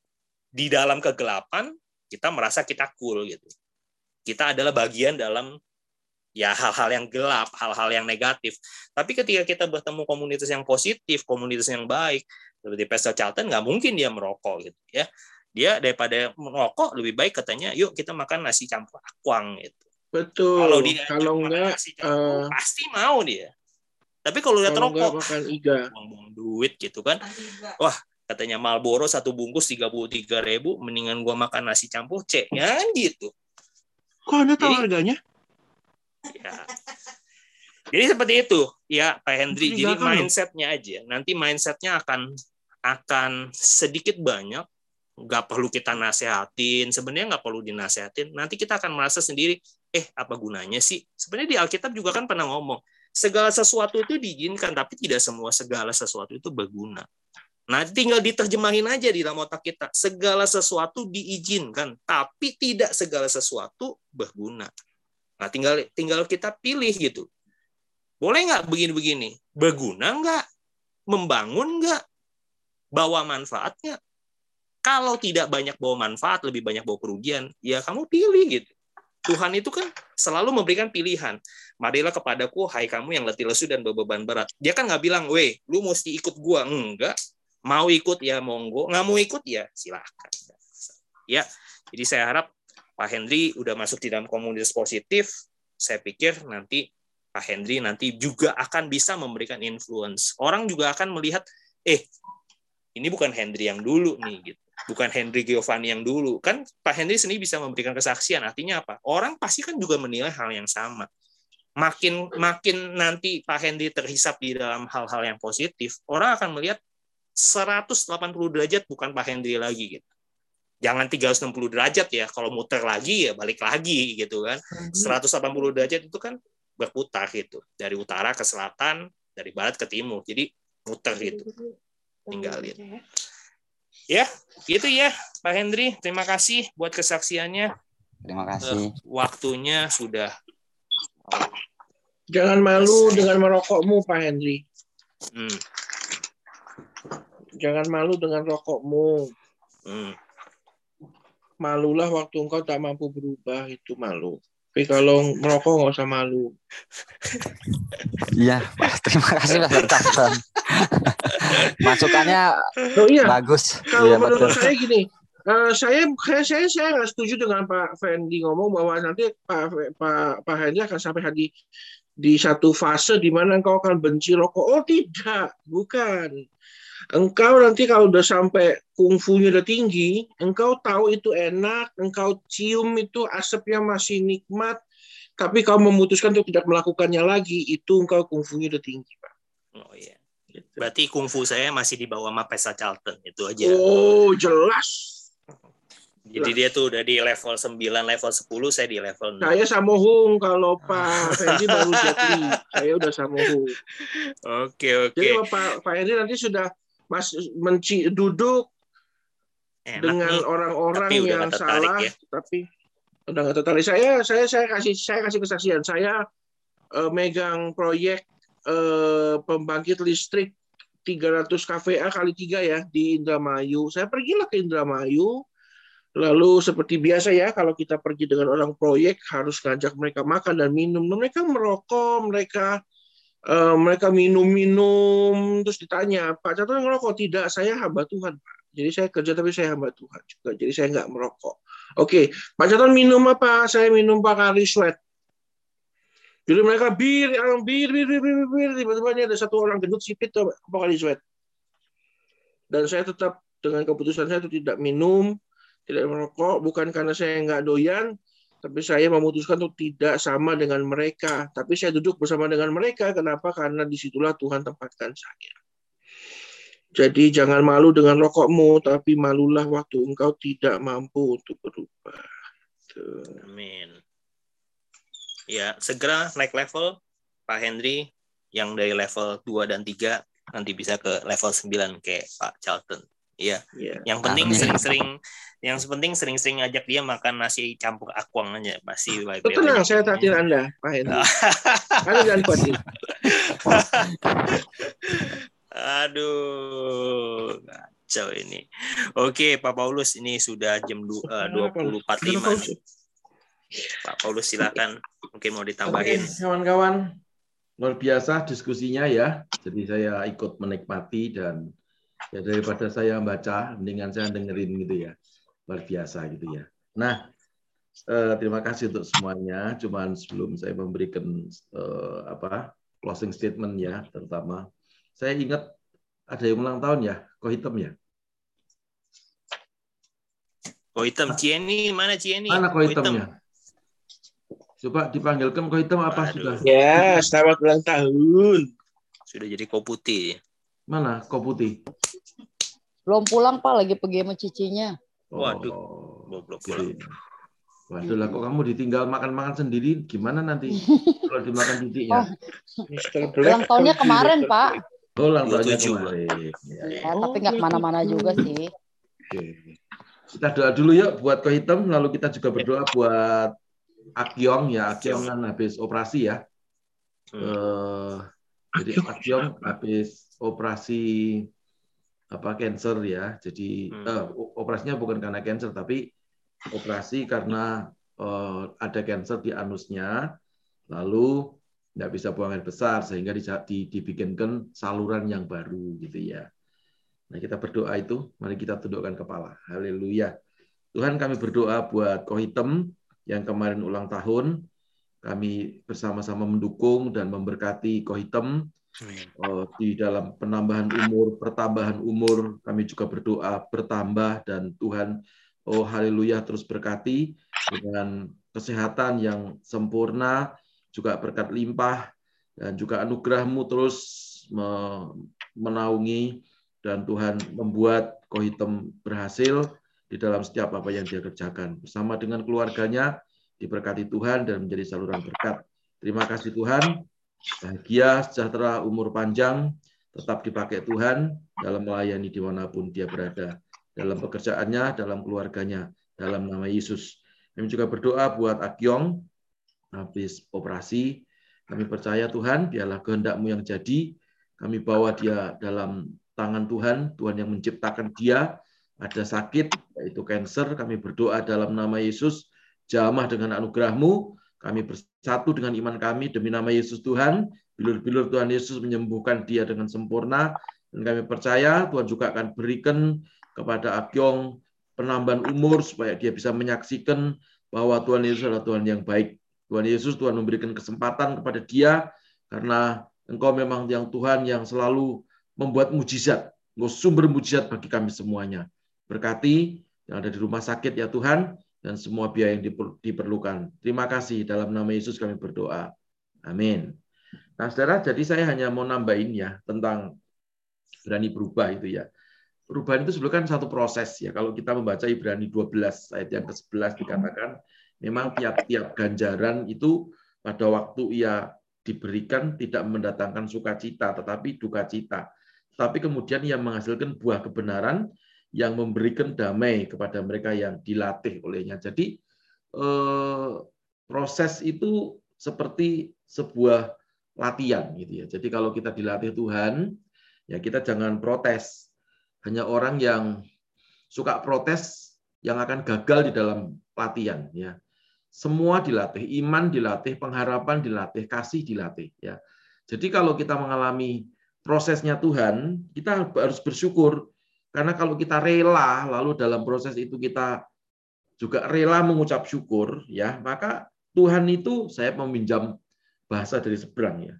di dalam kegelapan kita merasa kita cool gitu. Kita adalah bagian dalam ya hal-hal yang gelap, hal-hal yang negatif. Tapi ketika kita bertemu komunitas yang positif, komunitas yang baik, seperti Pastor Charlton nggak mungkin dia merokok gitu ya. Dia daripada merokok lebih baik katanya, yuk kita makan nasi campur akuang gitu. Betul. Kalau dia kalau enggak campur, uh, pasti mau dia. Tapi kalau lihat rokok, makan iga. buang duit gitu kan. Wah, katanya Marlboro satu bungkus tiga puluh tiga ribu mendingan gua makan nasi campur C ya kan gitu. Kok anda tahu jadi, harganya? Ya. Jadi seperti itu. Ya Pak Hendri jadi mindsetnya aja. Nanti mindsetnya akan akan sedikit banyak. Nggak perlu kita nasehatin. Sebenarnya nggak perlu dinasehatin. Nanti kita akan merasa sendiri eh apa gunanya sih sebenarnya di Alkitab juga kan pernah ngomong segala sesuatu itu diizinkan tapi tidak semua segala sesuatu itu berguna Nah, tinggal diterjemahin aja di dalam otak kita. Segala sesuatu diizinkan, tapi tidak segala sesuatu berguna. Nah, tinggal tinggal kita pilih gitu. Boleh nggak begini-begini? Berguna nggak? Membangun nggak? Bawa manfaat nggak? Kalau tidak banyak bawa manfaat, lebih banyak bawa kerugian, ya kamu pilih gitu. Tuhan itu kan selalu memberikan pilihan. Marilah kepadaku, hai kamu yang letih lesu dan beban berat. Dia kan nggak bilang, weh, lu mesti ikut gua. Enggak mau ikut ya monggo nggak mau ikut ya silahkan ya jadi saya harap Pak Hendri udah masuk di dalam komunitas positif saya pikir nanti Pak Hendri nanti juga akan bisa memberikan influence orang juga akan melihat eh ini bukan Hendri yang dulu nih gitu bukan Henry Giovanni yang dulu kan Pak Hendri sendiri bisa memberikan kesaksian artinya apa orang pasti kan juga menilai hal yang sama makin makin nanti Pak Henry terhisap di dalam hal-hal yang positif orang akan melihat 180 derajat bukan Pak Hendri lagi gitu. Jangan 360 derajat ya, kalau muter lagi ya balik lagi gitu kan. 180 derajat itu kan berputar gitu, dari utara ke selatan, dari barat ke timur. Jadi muter gitu. Tinggalin. Ya, gitu ya Pak Hendri. Terima kasih buat kesaksiannya. Terima kasih. Uh, waktunya sudah Jangan malu dengan merokokmu, Pak Hendri. Hmm. Jangan malu dengan rokokmu. Hmm. Malulah waktu engkau tak mampu berubah, itu malu. Tapi kalau merokok nggak usah malu. Iya, terima kasih Mas Captain. Masukannya oh, iya. bagus. Kalau iya, menurut betul. saya gini, uh, saya saya saya nggak setuju dengan Pak Fendi ngomong bahwa nanti Pak Pak Pak Hendi akan sampai di di satu fase di mana engkau akan benci rokok. Oh tidak, bukan. Engkau nanti kalau udah sampai kungfunya udah tinggi, engkau tahu itu enak, engkau cium itu asapnya masih nikmat, tapi kau memutuskan untuk tidak melakukannya lagi, itu engkau kungfunya udah tinggi, Pak. Oh iya. Gitu. Berarti kungfu saya masih di bawah Mapesa Charlton, itu aja. Oh, jelas. Jadi dia tuh udah di level 9, level 10, saya di level 6. Saya Samohung kalau Pak Fendi baru jadi. Saya udah Samohung. Oke, oke. Jadi Pak, Pak Fendi nanti sudah Mas menci duduk Enak dengan orang-orang yang salah, ya. tapi udah nggak tertarik. Saya saya saya kasih saya kasih kesaksian. Saya uh, megang proyek uh, pembangkit listrik 300 kVA kali tiga ya di Indramayu. Saya pergilah ke Indramayu. Lalu seperti biasa ya, kalau kita pergi dengan orang proyek harus ngajak mereka makan dan minum. Mereka merokok, mereka uh, mereka minum-minum terus ditanya Pak Catur ngerokok tidak saya hamba Tuhan Pak Jadi saya kerja tapi saya hamba Tuhan juga. Jadi saya nggak merokok. Oke, Pak Caton minum apa? Saya minum Bacardi Sweat. Jadi mereka bir, bir, bir, bir, bir, bir, tiba-tiba ada satu orang gendut sipit tuh Bacardi Sweat. Dan saya tetap dengan keputusan saya itu tidak minum, tidak merokok, bukan karena saya nggak doyan, tapi saya memutuskan untuk tidak sama dengan mereka. Tapi saya duduk bersama dengan mereka. Kenapa? Karena di situlah Tuhan tempatkan saya. Jadi jangan malu dengan rokokmu, tapi malulah waktu engkau tidak mampu untuk berubah. Amin. Ya, segera naik level, Pak Henry, yang dari level 2 dan 3 nanti bisa ke level 9 kayak Pak Charlton. Iya. Yeah. Yang penting sering-sering yang penting sering-sering ngajak dia makan nasi campur akuang aja pasti baik. Tenang, saya takdir Anda, Pak Henry. Anda jangan khawatir. Aduh, kacau ini. Oke, Pak Paulus, ini sudah jam uh, 20.45. Pak Paulus silakan, mungkin mau ditambahin. Kawan-kawan, luar biasa diskusinya ya. Jadi saya ikut menikmati dan ya daripada saya baca, mendingan saya dengerin gitu ya. Luar biasa gitu ya. Nah, eh, terima kasih untuk semuanya. Cuman sebelum saya memberikan eh, apa closing statement ya, terutama saya ingat ada yang ulang tahun ya, Ko Hitam ya. Ko Hitam, Cieni mana Cieni? Mana Ko Hitamnya? Coba dipanggilkan Ko Hitam apa Aduh. sudah? Ya, selamat ulang tahun. Sudah jadi Ko Putih. Mana Ko Putih? Belum pulang Pak, lagi pergi sama cicinya. Waduh, oh, belum pulang. Waduh lah kok kamu ditinggal makan-makan sendiri gimana nanti kalau dimakan cicinya? Oh, ulang tahunnya kemarin Pak. Oh, ulang tahunnya kemarin. Ya, ya tapi nggak ke mana-mana juga sih. Oke. Kita doa dulu yuk buat Ko Hitam, lalu kita juga berdoa buat Akyong ya. Akyong kan habis operasi ya. Hmm. Uh, jadi Akyong habis operasi apa cancer ya. Jadi hmm. uh, operasinya bukan karena cancer tapi operasi karena uh, ada cancer di anusnya, lalu nggak bisa buang air besar sehingga dibikinkan saluran yang baru gitu ya. Nah kita berdoa itu, mari kita tundukkan kepala. Haleluya. Tuhan kami berdoa buat Kohitem yang kemarin ulang tahun. Kami bersama-sama mendukung dan memberkati Kohitem di dalam penambahan umur, pertambahan umur. Kami juga berdoa bertambah dan Tuhan Oh haleluya terus berkati dengan kesehatan yang sempurna, juga berkat limpah, dan juga anugerahmu terus menaungi dan Tuhan membuat Kohitem berhasil di dalam setiap apa yang dia kerjakan. Bersama dengan keluarganya, diberkati Tuhan dan menjadi saluran berkat. Terima kasih Tuhan, bahagia, sejahtera, umur panjang, tetap dipakai Tuhan dalam melayani di mana pun dia berada dalam pekerjaannya, dalam keluarganya, dalam nama Yesus. Kami juga berdoa buat Akyong habis operasi. Kami percaya Tuhan, biarlah kehendakmu yang jadi. Kami bawa dia dalam tangan Tuhan, Tuhan yang menciptakan dia. Ada sakit, yaitu cancer. Kami berdoa dalam nama Yesus, jamah dengan anugerahmu. Kami bersatu dengan iman kami demi nama Yesus Tuhan. Bilur-bilur Tuhan Yesus menyembuhkan dia dengan sempurna. Dan kami percaya Tuhan juga akan berikan kepada Akyong penambahan umur supaya dia bisa menyaksikan bahwa Tuhan Yesus adalah Tuhan yang baik. Tuhan Yesus Tuhan memberikan kesempatan kepada dia karena engkau memang yang Tuhan yang selalu membuat mujizat. Engkau sumber mujizat bagi kami semuanya. Berkati yang ada di rumah sakit ya Tuhan dan semua biaya yang diperlukan. Terima kasih dalam nama Yesus kami berdoa. Amin. Nah, saudara, jadi saya hanya mau nambahin ya tentang berani berubah itu ya perubahan itu sebenarnya kan satu proses ya. Kalau kita membaca Ibrani 12 ayat yang ke-11 dikatakan memang tiap-tiap ganjaran itu pada waktu ia diberikan tidak mendatangkan sukacita tetapi duka cita. Tapi kemudian ia menghasilkan buah kebenaran yang memberikan damai kepada mereka yang dilatih olehnya. Jadi eh, proses itu seperti sebuah latihan gitu ya. Jadi kalau kita dilatih Tuhan, ya kita jangan protes hanya orang yang suka protes yang akan gagal di dalam latihan ya. Semua dilatih, iman dilatih, pengharapan dilatih, kasih dilatih ya. Jadi kalau kita mengalami prosesnya Tuhan, kita harus bersyukur Karena kalau kita rela, lalu dalam proses itu kita juga rela mengucap syukur, ya maka Tuhan itu saya meminjam bahasa dari seberang ya.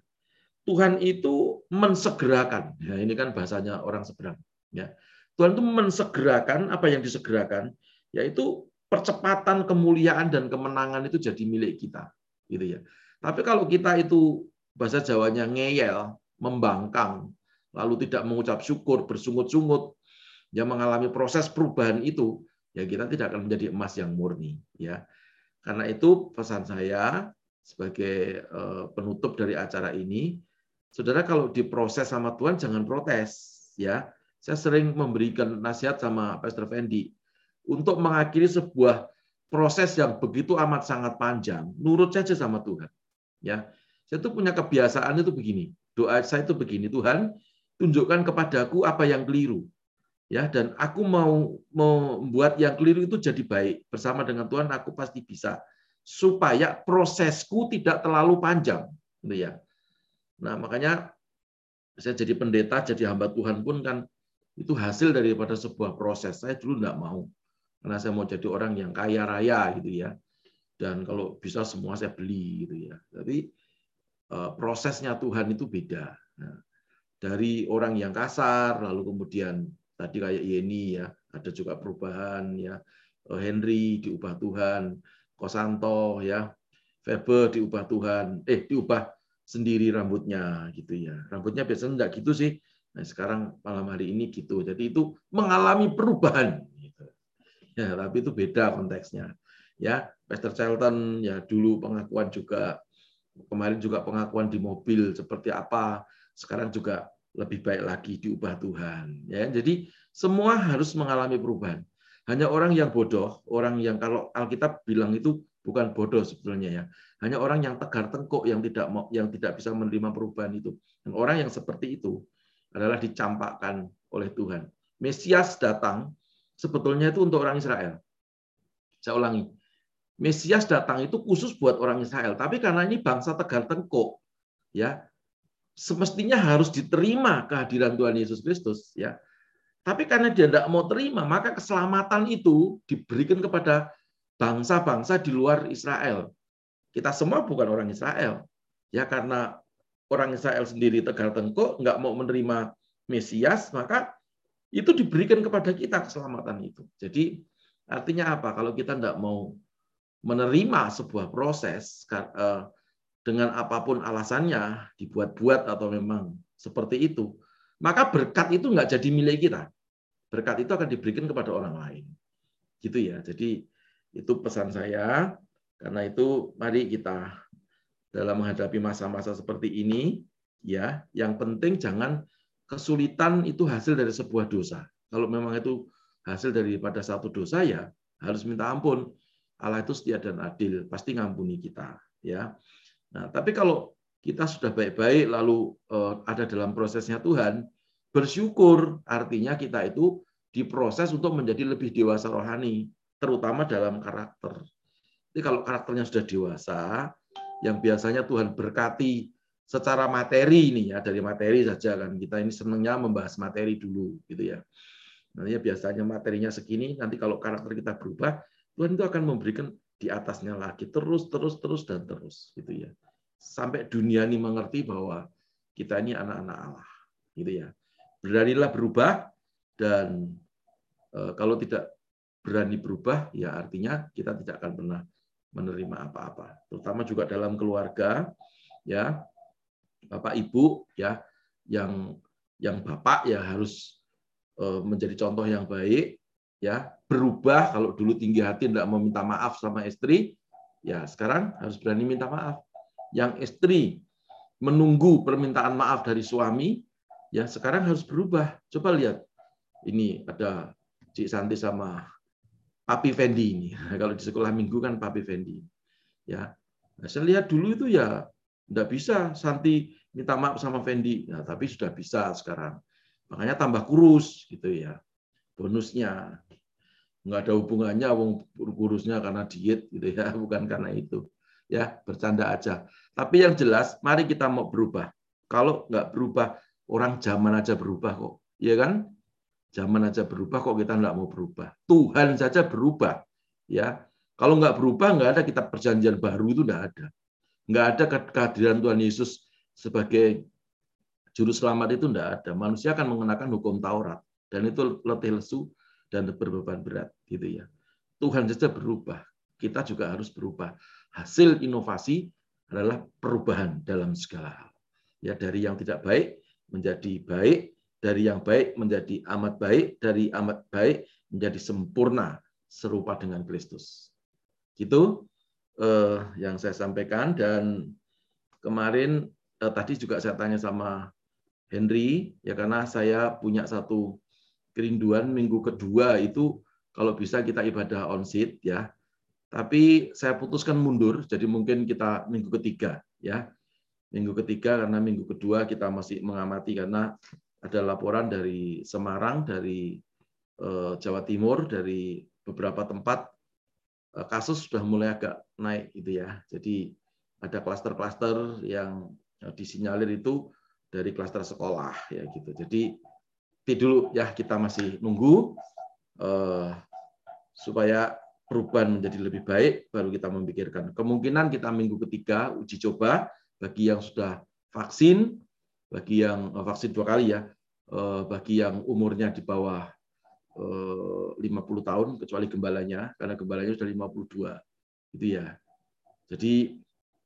Tuhan itu mensegerakan. Ya, ini kan bahasanya orang seberang. Ya. Tuhan itu mensegerakan apa yang disegerakan, yaitu percepatan kemuliaan dan kemenangan itu jadi milik kita, gitu ya. Tapi kalau kita itu bahasa Jawanya ngeyel, membangkang, lalu tidak mengucap syukur, bersungut-sungut, yang mengalami proses perubahan itu, ya kita tidak akan menjadi emas yang murni. Ya, karena itu pesan saya sebagai eh, penutup dari acara ini, saudara kalau diproses sama Tuhan jangan protes. Ya, saya sering memberikan nasihat sama Pastor Fendi untuk mengakhiri sebuah proses yang begitu amat sangat panjang, nurut saja sama Tuhan. Ya, saya tuh punya kebiasaan itu begini. Doa saya itu begini, Tuhan, tunjukkan kepadaku apa yang keliru. Ya, dan aku mau membuat yang keliru itu jadi baik. Bersama dengan Tuhan aku pasti bisa. Supaya prosesku tidak terlalu panjang, gitu ya. Nah, makanya saya jadi pendeta, jadi hamba Tuhan pun kan itu hasil daripada sebuah proses. Saya dulu enggak mau. Karena saya mau jadi orang yang kaya raya gitu ya. Dan kalau bisa semua saya beli gitu ya. Tapi eh, prosesnya Tuhan itu beda. Nah, dari orang yang kasar, lalu kemudian tadi kayak Yeni ya, ada juga perubahan ya. Eh, Henry diubah Tuhan, Kosanto ya, Febe diubah Tuhan, eh diubah sendiri rambutnya gitu ya. Rambutnya biasanya enggak gitu sih. Nah, sekarang malam hari ini gitu. Jadi itu mengalami perubahan gitu. Ya, tapi itu beda konteksnya. Ya, Pastor Charlton ya dulu pengakuan juga kemarin juga pengakuan di mobil seperti apa sekarang juga lebih baik lagi diubah Tuhan. Ya, jadi semua harus mengalami perubahan. Hanya orang yang bodoh, orang yang kalau Alkitab bilang itu bukan bodoh sebetulnya ya. Hanya orang yang tegar tengkuk yang tidak mau, yang tidak bisa menerima perubahan itu. Dan orang yang seperti itu adalah dicampakkan oleh Tuhan. Mesias datang sebetulnya itu untuk orang Israel. Saya ulangi. Mesias datang itu khusus buat orang Israel, tapi karena ini bangsa tegar tengkuk, ya semestinya harus diterima kehadiran Tuhan Yesus Kristus ya. Tapi karena dia tidak mau terima, maka keselamatan itu diberikan kepada bangsa-bangsa di luar Israel. Kita semua bukan orang Israel. Ya karena orang Israel sendiri tegar tengkuk, nggak mau menerima Mesias, maka itu diberikan kepada kita keselamatan itu. Jadi artinya apa? Kalau kita tidak mau menerima sebuah proses, eh, dengan apa pun alasannya dibuat-buat atau memang seperti itu, maka berkat itu nggak jadi milik kita. Berkat itu akan diberikan kepada orang lain. Gitu ya. Jadi itu pesan saya. Karena itu mari kita dalam menghadapi masa-masa seperti ini ya, yang penting jangan kesulitan itu hasil dari sebuah dosa. Kalau memang itu hasil daripada satu dosa ya harus minta ampun. Allah itu setia dan adil, pasti ngampuni kita, ya. Nah, tapi kalau kita sudah baik-baik lalu eh, ada dalam prosesnya Tuhan, bersyukur artinya kita itu diproses untuk menjadi lebih dewasa rohani, terutama dalam karakter. Jadi kalau karakternya sudah dewasa, yang biasanya Tuhan berkati secara materi ini ya dari materi saja kan kita ini senangnya membahas materi dulu gitu ya. Nanti biasanya materinya segini, nanti kalau karakter kita berubah, Tuhan itu akan memberikan di atasnya lagi terus terus terus dan terus gitu ya. Sampai dunia ini mengerti bahwa kita ini anak-anak Allah gitu ya. Beranilah berubah dan e, kalau tidak berani berubah ya artinya kita tidak akan pernah menerima apa-apa. Terutama juga dalam keluarga ya. Bapak ibu ya yang yang bapak ya harus e, menjadi contoh yang baik ya berubah kalau dulu tinggi hati tidak mau minta maaf sama istri ya sekarang harus berani minta maaf. Yang istri menunggu permintaan maaf dari suami ya sekarang harus berubah. Coba lihat ini ada Cik Santi sama Papi Fendi ini. Kalau di sekolah minggu kan Papi Fendi. Ya nah, saya lihat dulu itu ya tidak bisa Santi minta maaf sama Fendi. Ya, tapi sudah bisa sekarang. Makanya tambah kurus gitu ya bonusnya nggak ada hubungannya wong kurusnya karena diet gitu ya bukan karena itu ya bercanda aja tapi yang jelas mari kita mau berubah kalau nggak berubah orang zaman aja berubah kok ya kan Zaman aja berubah kok kita nggak mau berubah. Tuhan saja berubah. Ya, kalau nggak berubah nggak ada kitab perjanjian baru itu nggak ada. Nggak ada kehadiran Tuhan Yesus sebagai juru selamat itu nggak ada. Manusia akan mengenakan hukum Taurat dan itu letih lesu dan berbeban berat gitu ya. Tuhan saja berubah. Kita juga harus berubah. Hasil inovasi adalah perubahan dalam segala hal. Ya dari yang tidak baik menjadi baik, dari yang baik menjadi amat baik, dari amat baik menjadi sempurna serupa dengan Kristus. Itu eh, yang saya sampaikan dan kemarin eh, tadi juga saya tanya sama Henry ya karena saya punya satu kerinduan minggu kedua itu kalau bisa kita ibadah on seat ya. Tapi saya putuskan mundur jadi mungkin kita minggu ketiga ya. Minggu ketiga karena minggu kedua kita masih mengamati karena ada laporan dari Semarang, dari eh, Jawa Timur, dari beberapa tempat eh, kasus sudah mulai agak naik gitu ya. Jadi ada klaster-klaster yang disinyalir itu dari klaster sekolah ya gitu. Jadi dulu ya kita masih nunggu uh, supaya perubahan menjadi lebih baik baru kita memikirkan. Kemungkinan kita minggu ketiga uji coba bagi yang sudah vaksin, bagi yang vaksin dua kali ya, bagi yang umurnya di bawah 50 eh, tahun kecuali gembalanya karena gembalanya sudah 52 gitu ya. Jadi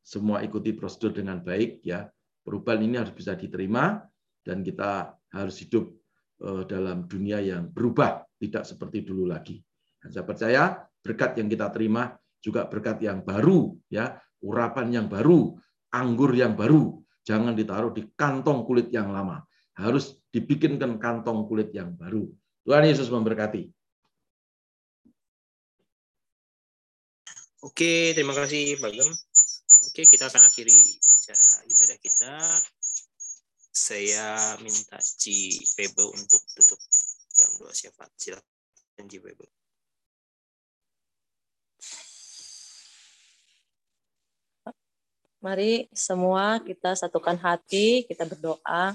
semua ikuti prosedur dengan baik ya. Perubahan ini harus bisa diterima dan kita harus hidup dalam dunia yang berubah, tidak seperti dulu lagi. Dan saya percaya berkat yang kita terima juga berkat yang baru ya, urapan yang baru, anggur yang baru, jangan ditaruh di kantong kulit yang lama. Harus dibikinkan kantong kulit yang baru Tuhan Yesus memberkati. Oke, terima kasih Pak Gem. Oke, kita akan akhiri ibadah kita. Saya minta Ci Pebe untuk tutup dalam doa syafaat. Silakan Ci Pebe. Mari semua kita satukan hati, kita berdoa.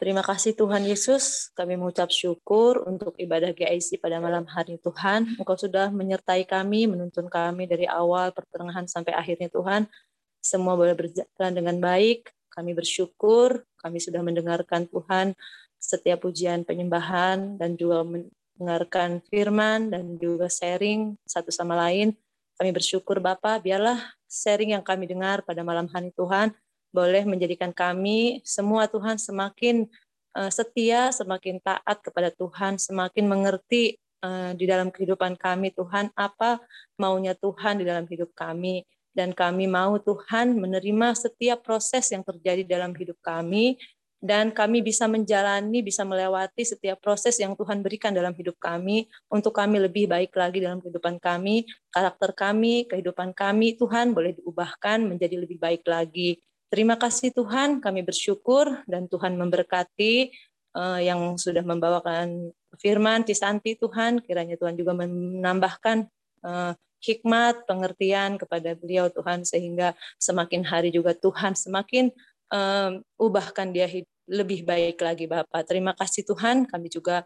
Terima kasih Tuhan Yesus, kami mengucap syukur untuk ibadah GIC pada malam hari Tuhan. Engkau sudah menyertai kami, menuntun kami dari awal, pertengahan, sampai akhirnya Tuhan. Semua boleh berjalan dengan baik. Kami bersyukur, kami sudah mendengarkan Tuhan setiap pujian penyembahan dan juga mendengarkan firman dan juga sharing satu sama lain. Kami bersyukur Bapak, biarlah sharing yang kami dengar pada malam hari Tuhan boleh menjadikan kami semua Tuhan semakin uh, setia, semakin taat kepada Tuhan, semakin mengerti uh, di dalam kehidupan kami Tuhan apa maunya Tuhan di dalam hidup kami dan kami mau Tuhan menerima setiap proses yang terjadi dalam hidup kami. Dan kami bisa menjalani, bisa melewati setiap proses yang Tuhan berikan dalam hidup kami. Untuk kami lebih baik lagi dalam kehidupan kami, karakter kami, kehidupan kami, Tuhan boleh diubahkan menjadi lebih baik lagi. Terima kasih Tuhan, kami bersyukur dan Tuhan memberkati uh, yang sudah membawakan firman Cisanti Tuhan, kiranya Tuhan juga menambahkan hikmat, pengertian kepada beliau Tuhan sehingga semakin hari juga Tuhan semakin uh, ubahkan dia lebih baik lagi Bapak. Terima kasih Tuhan, kami juga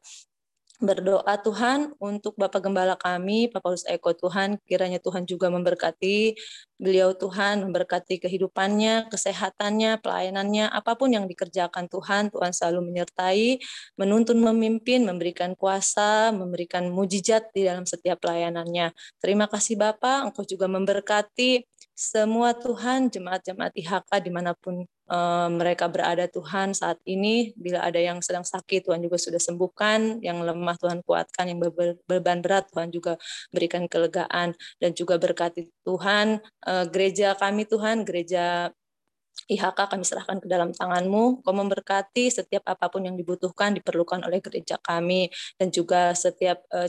berdoa Tuhan untuk Bapak Gembala kami, Pak Paulus Eko Tuhan, kiranya Tuhan juga memberkati beliau Tuhan, memberkati kehidupannya, kesehatannya, pelayanannya, apa pun yang dikerjakan Tuhan, Tuhan selalu menyertai, menuntun memimpin, memberikan kuasa, memberikan mujizat di dalam setiap pelayanannya. Terima kasih Bapak, Engkau juga memberkati semua Tuhan, jemaat-jemaat IHK di mana pun uh, mereka berada Tuhan saat ini, bila ada yang sedang sakit Tuhan juga sudah sembuhkan, yang lemah Tuhan kuatkan, yang beban berat Tuhan juga berikan kelegaan, dan juga berkati Tuhan, uh, gereja kami Tuhan, gereja IHK kami serahkan ke dalam tanganmu, kau memberkati setiap apa pun yang dibutuhkan, diperlukan oleh gereja kami, dan juga setiap uh,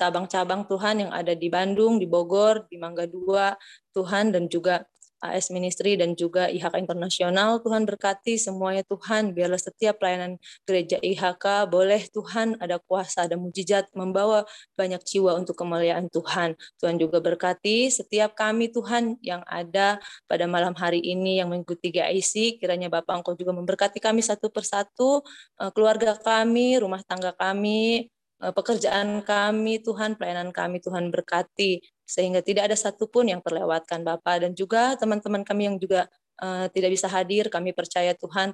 cabang-cabang Tuhan yang ada di Bandung, di Bogor, di Mangga Dua, Tuhan dan juga AS Ministry dan juga IHK Internasional. Tuhan berkati semuanya Tuhan, biarlah setiap pelayanan gereja IHK boleh Tuhan ada kuasa, ada mujizat membawa banyak jiwa untuk kemuliaan Tuhan. Tuhan juga berkati setiap kami Tuhan yang ada pada malam hari ini yang mengikuti GIC, kiranya Bapak Engkau juga memberkati kami satu persatu, eh, keluarga kami, rumah tangga kami, eh, pekerjaan kami, Tuhan, pelayanan kami, Tuhan berkati sehingga tidak ada satupun yang terlewatkan Bapak dan juga teman-teman kami yang juga uh, tidak bisa hadir kami percaya Tuhan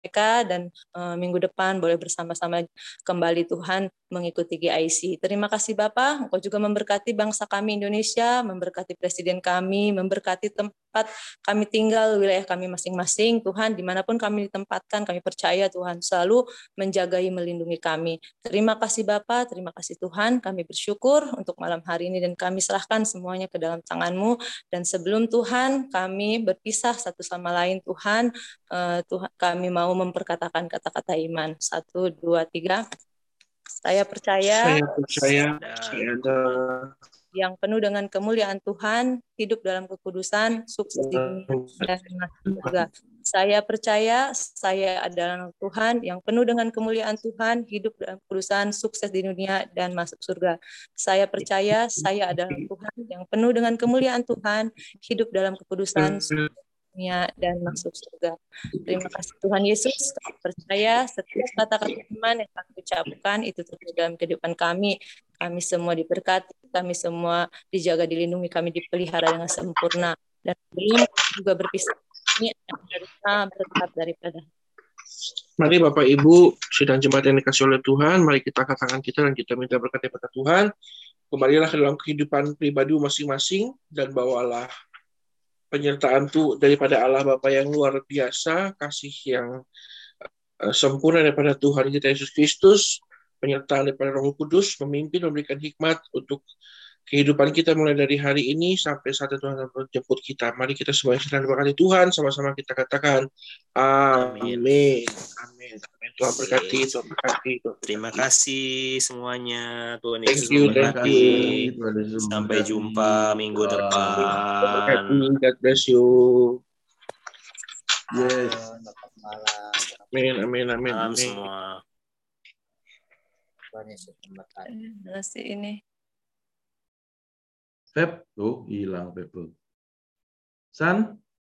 mereka dan uh, minggu depan boleh bersama-sama kembali Tuhan mengikuti GIC. Terima kasih Bapak, Engkau juga memberkati bangsa kami Indonesia, memberkati Presiden kami, memberkati tempat kami tinggal, wilayah kami masing-masing. Tuhan, di mana pun kami ditempatkan, kami percaya Tuhan selalu menjagai, melindungi kami. Terima kasih Bapak, terima kasih Tuhan, kami bersyukur untuk malam hari ini dan kami serahkan semuanya ke dalam tangan-Mu. Dan sebelum Tuhan, kami berpisah satu sama lain Tuhan, uh, Tuhan kami mau memperkatakan kata-kata iman. Satu, dua, tiga. Saya percaya, saya percaya saya ada yang penuh dengan kemuliaan Tuhan, hidup dalam kekudusan, sukses di dunia. Saya percaya saya adalah Tuhan yang penuh dengan kemuliaan Tuhan, hidup dalam kekudusan, sukses di dunia dan masuk surga. Saya percaya saya adalah Tuhan yang penuh dengan kemuliaan Tuhan, hidup dalam kekudusan, sukses dunia dan masuk surga. Terima kasih Tuhan Yesus, kami percaya setiap kata-kata iman yang kami ucapkan itu terjadi dalam kehidupan kami. Kami semua diberkati, kami semua dijaga, dilindungi, kami dipelihara dengan sempurna. Dan belum juga berpisah, ini berkat daripada Mari Bapak Ibu, sidang jemaat yang dikasih oleh Tuhan, mari kita katakan kita dan kita minta berkat kepada Tuhan. Kembalilah ke dalam kehidupan pribadi masing-masing dan bawalah penyertaan tuh daripada Allah Bapa yang luar biasa, kasih yang uh, sempurna daripada Tuhan kita Yesus Kristus, penyertaan daripada Roh Kudus, memimpin, memberikan hikmat untuk kehidupan kita mulai dari hari ini sampai saat Tuhan menjemput kita. Mari kita semua sedang berkati Tuhan, sama-sama kita katakan amin. Amin. Amin. Tuhan berkati, Tuhan berkati. Terima kasih semuanya. Tuhan Yesus memberkati. Sampai jumpa minggu depan. God bless you. Yes. Amin, amin, amin. Amin semua. Terima kasih ini. Feb, tuh hilang Feb. San,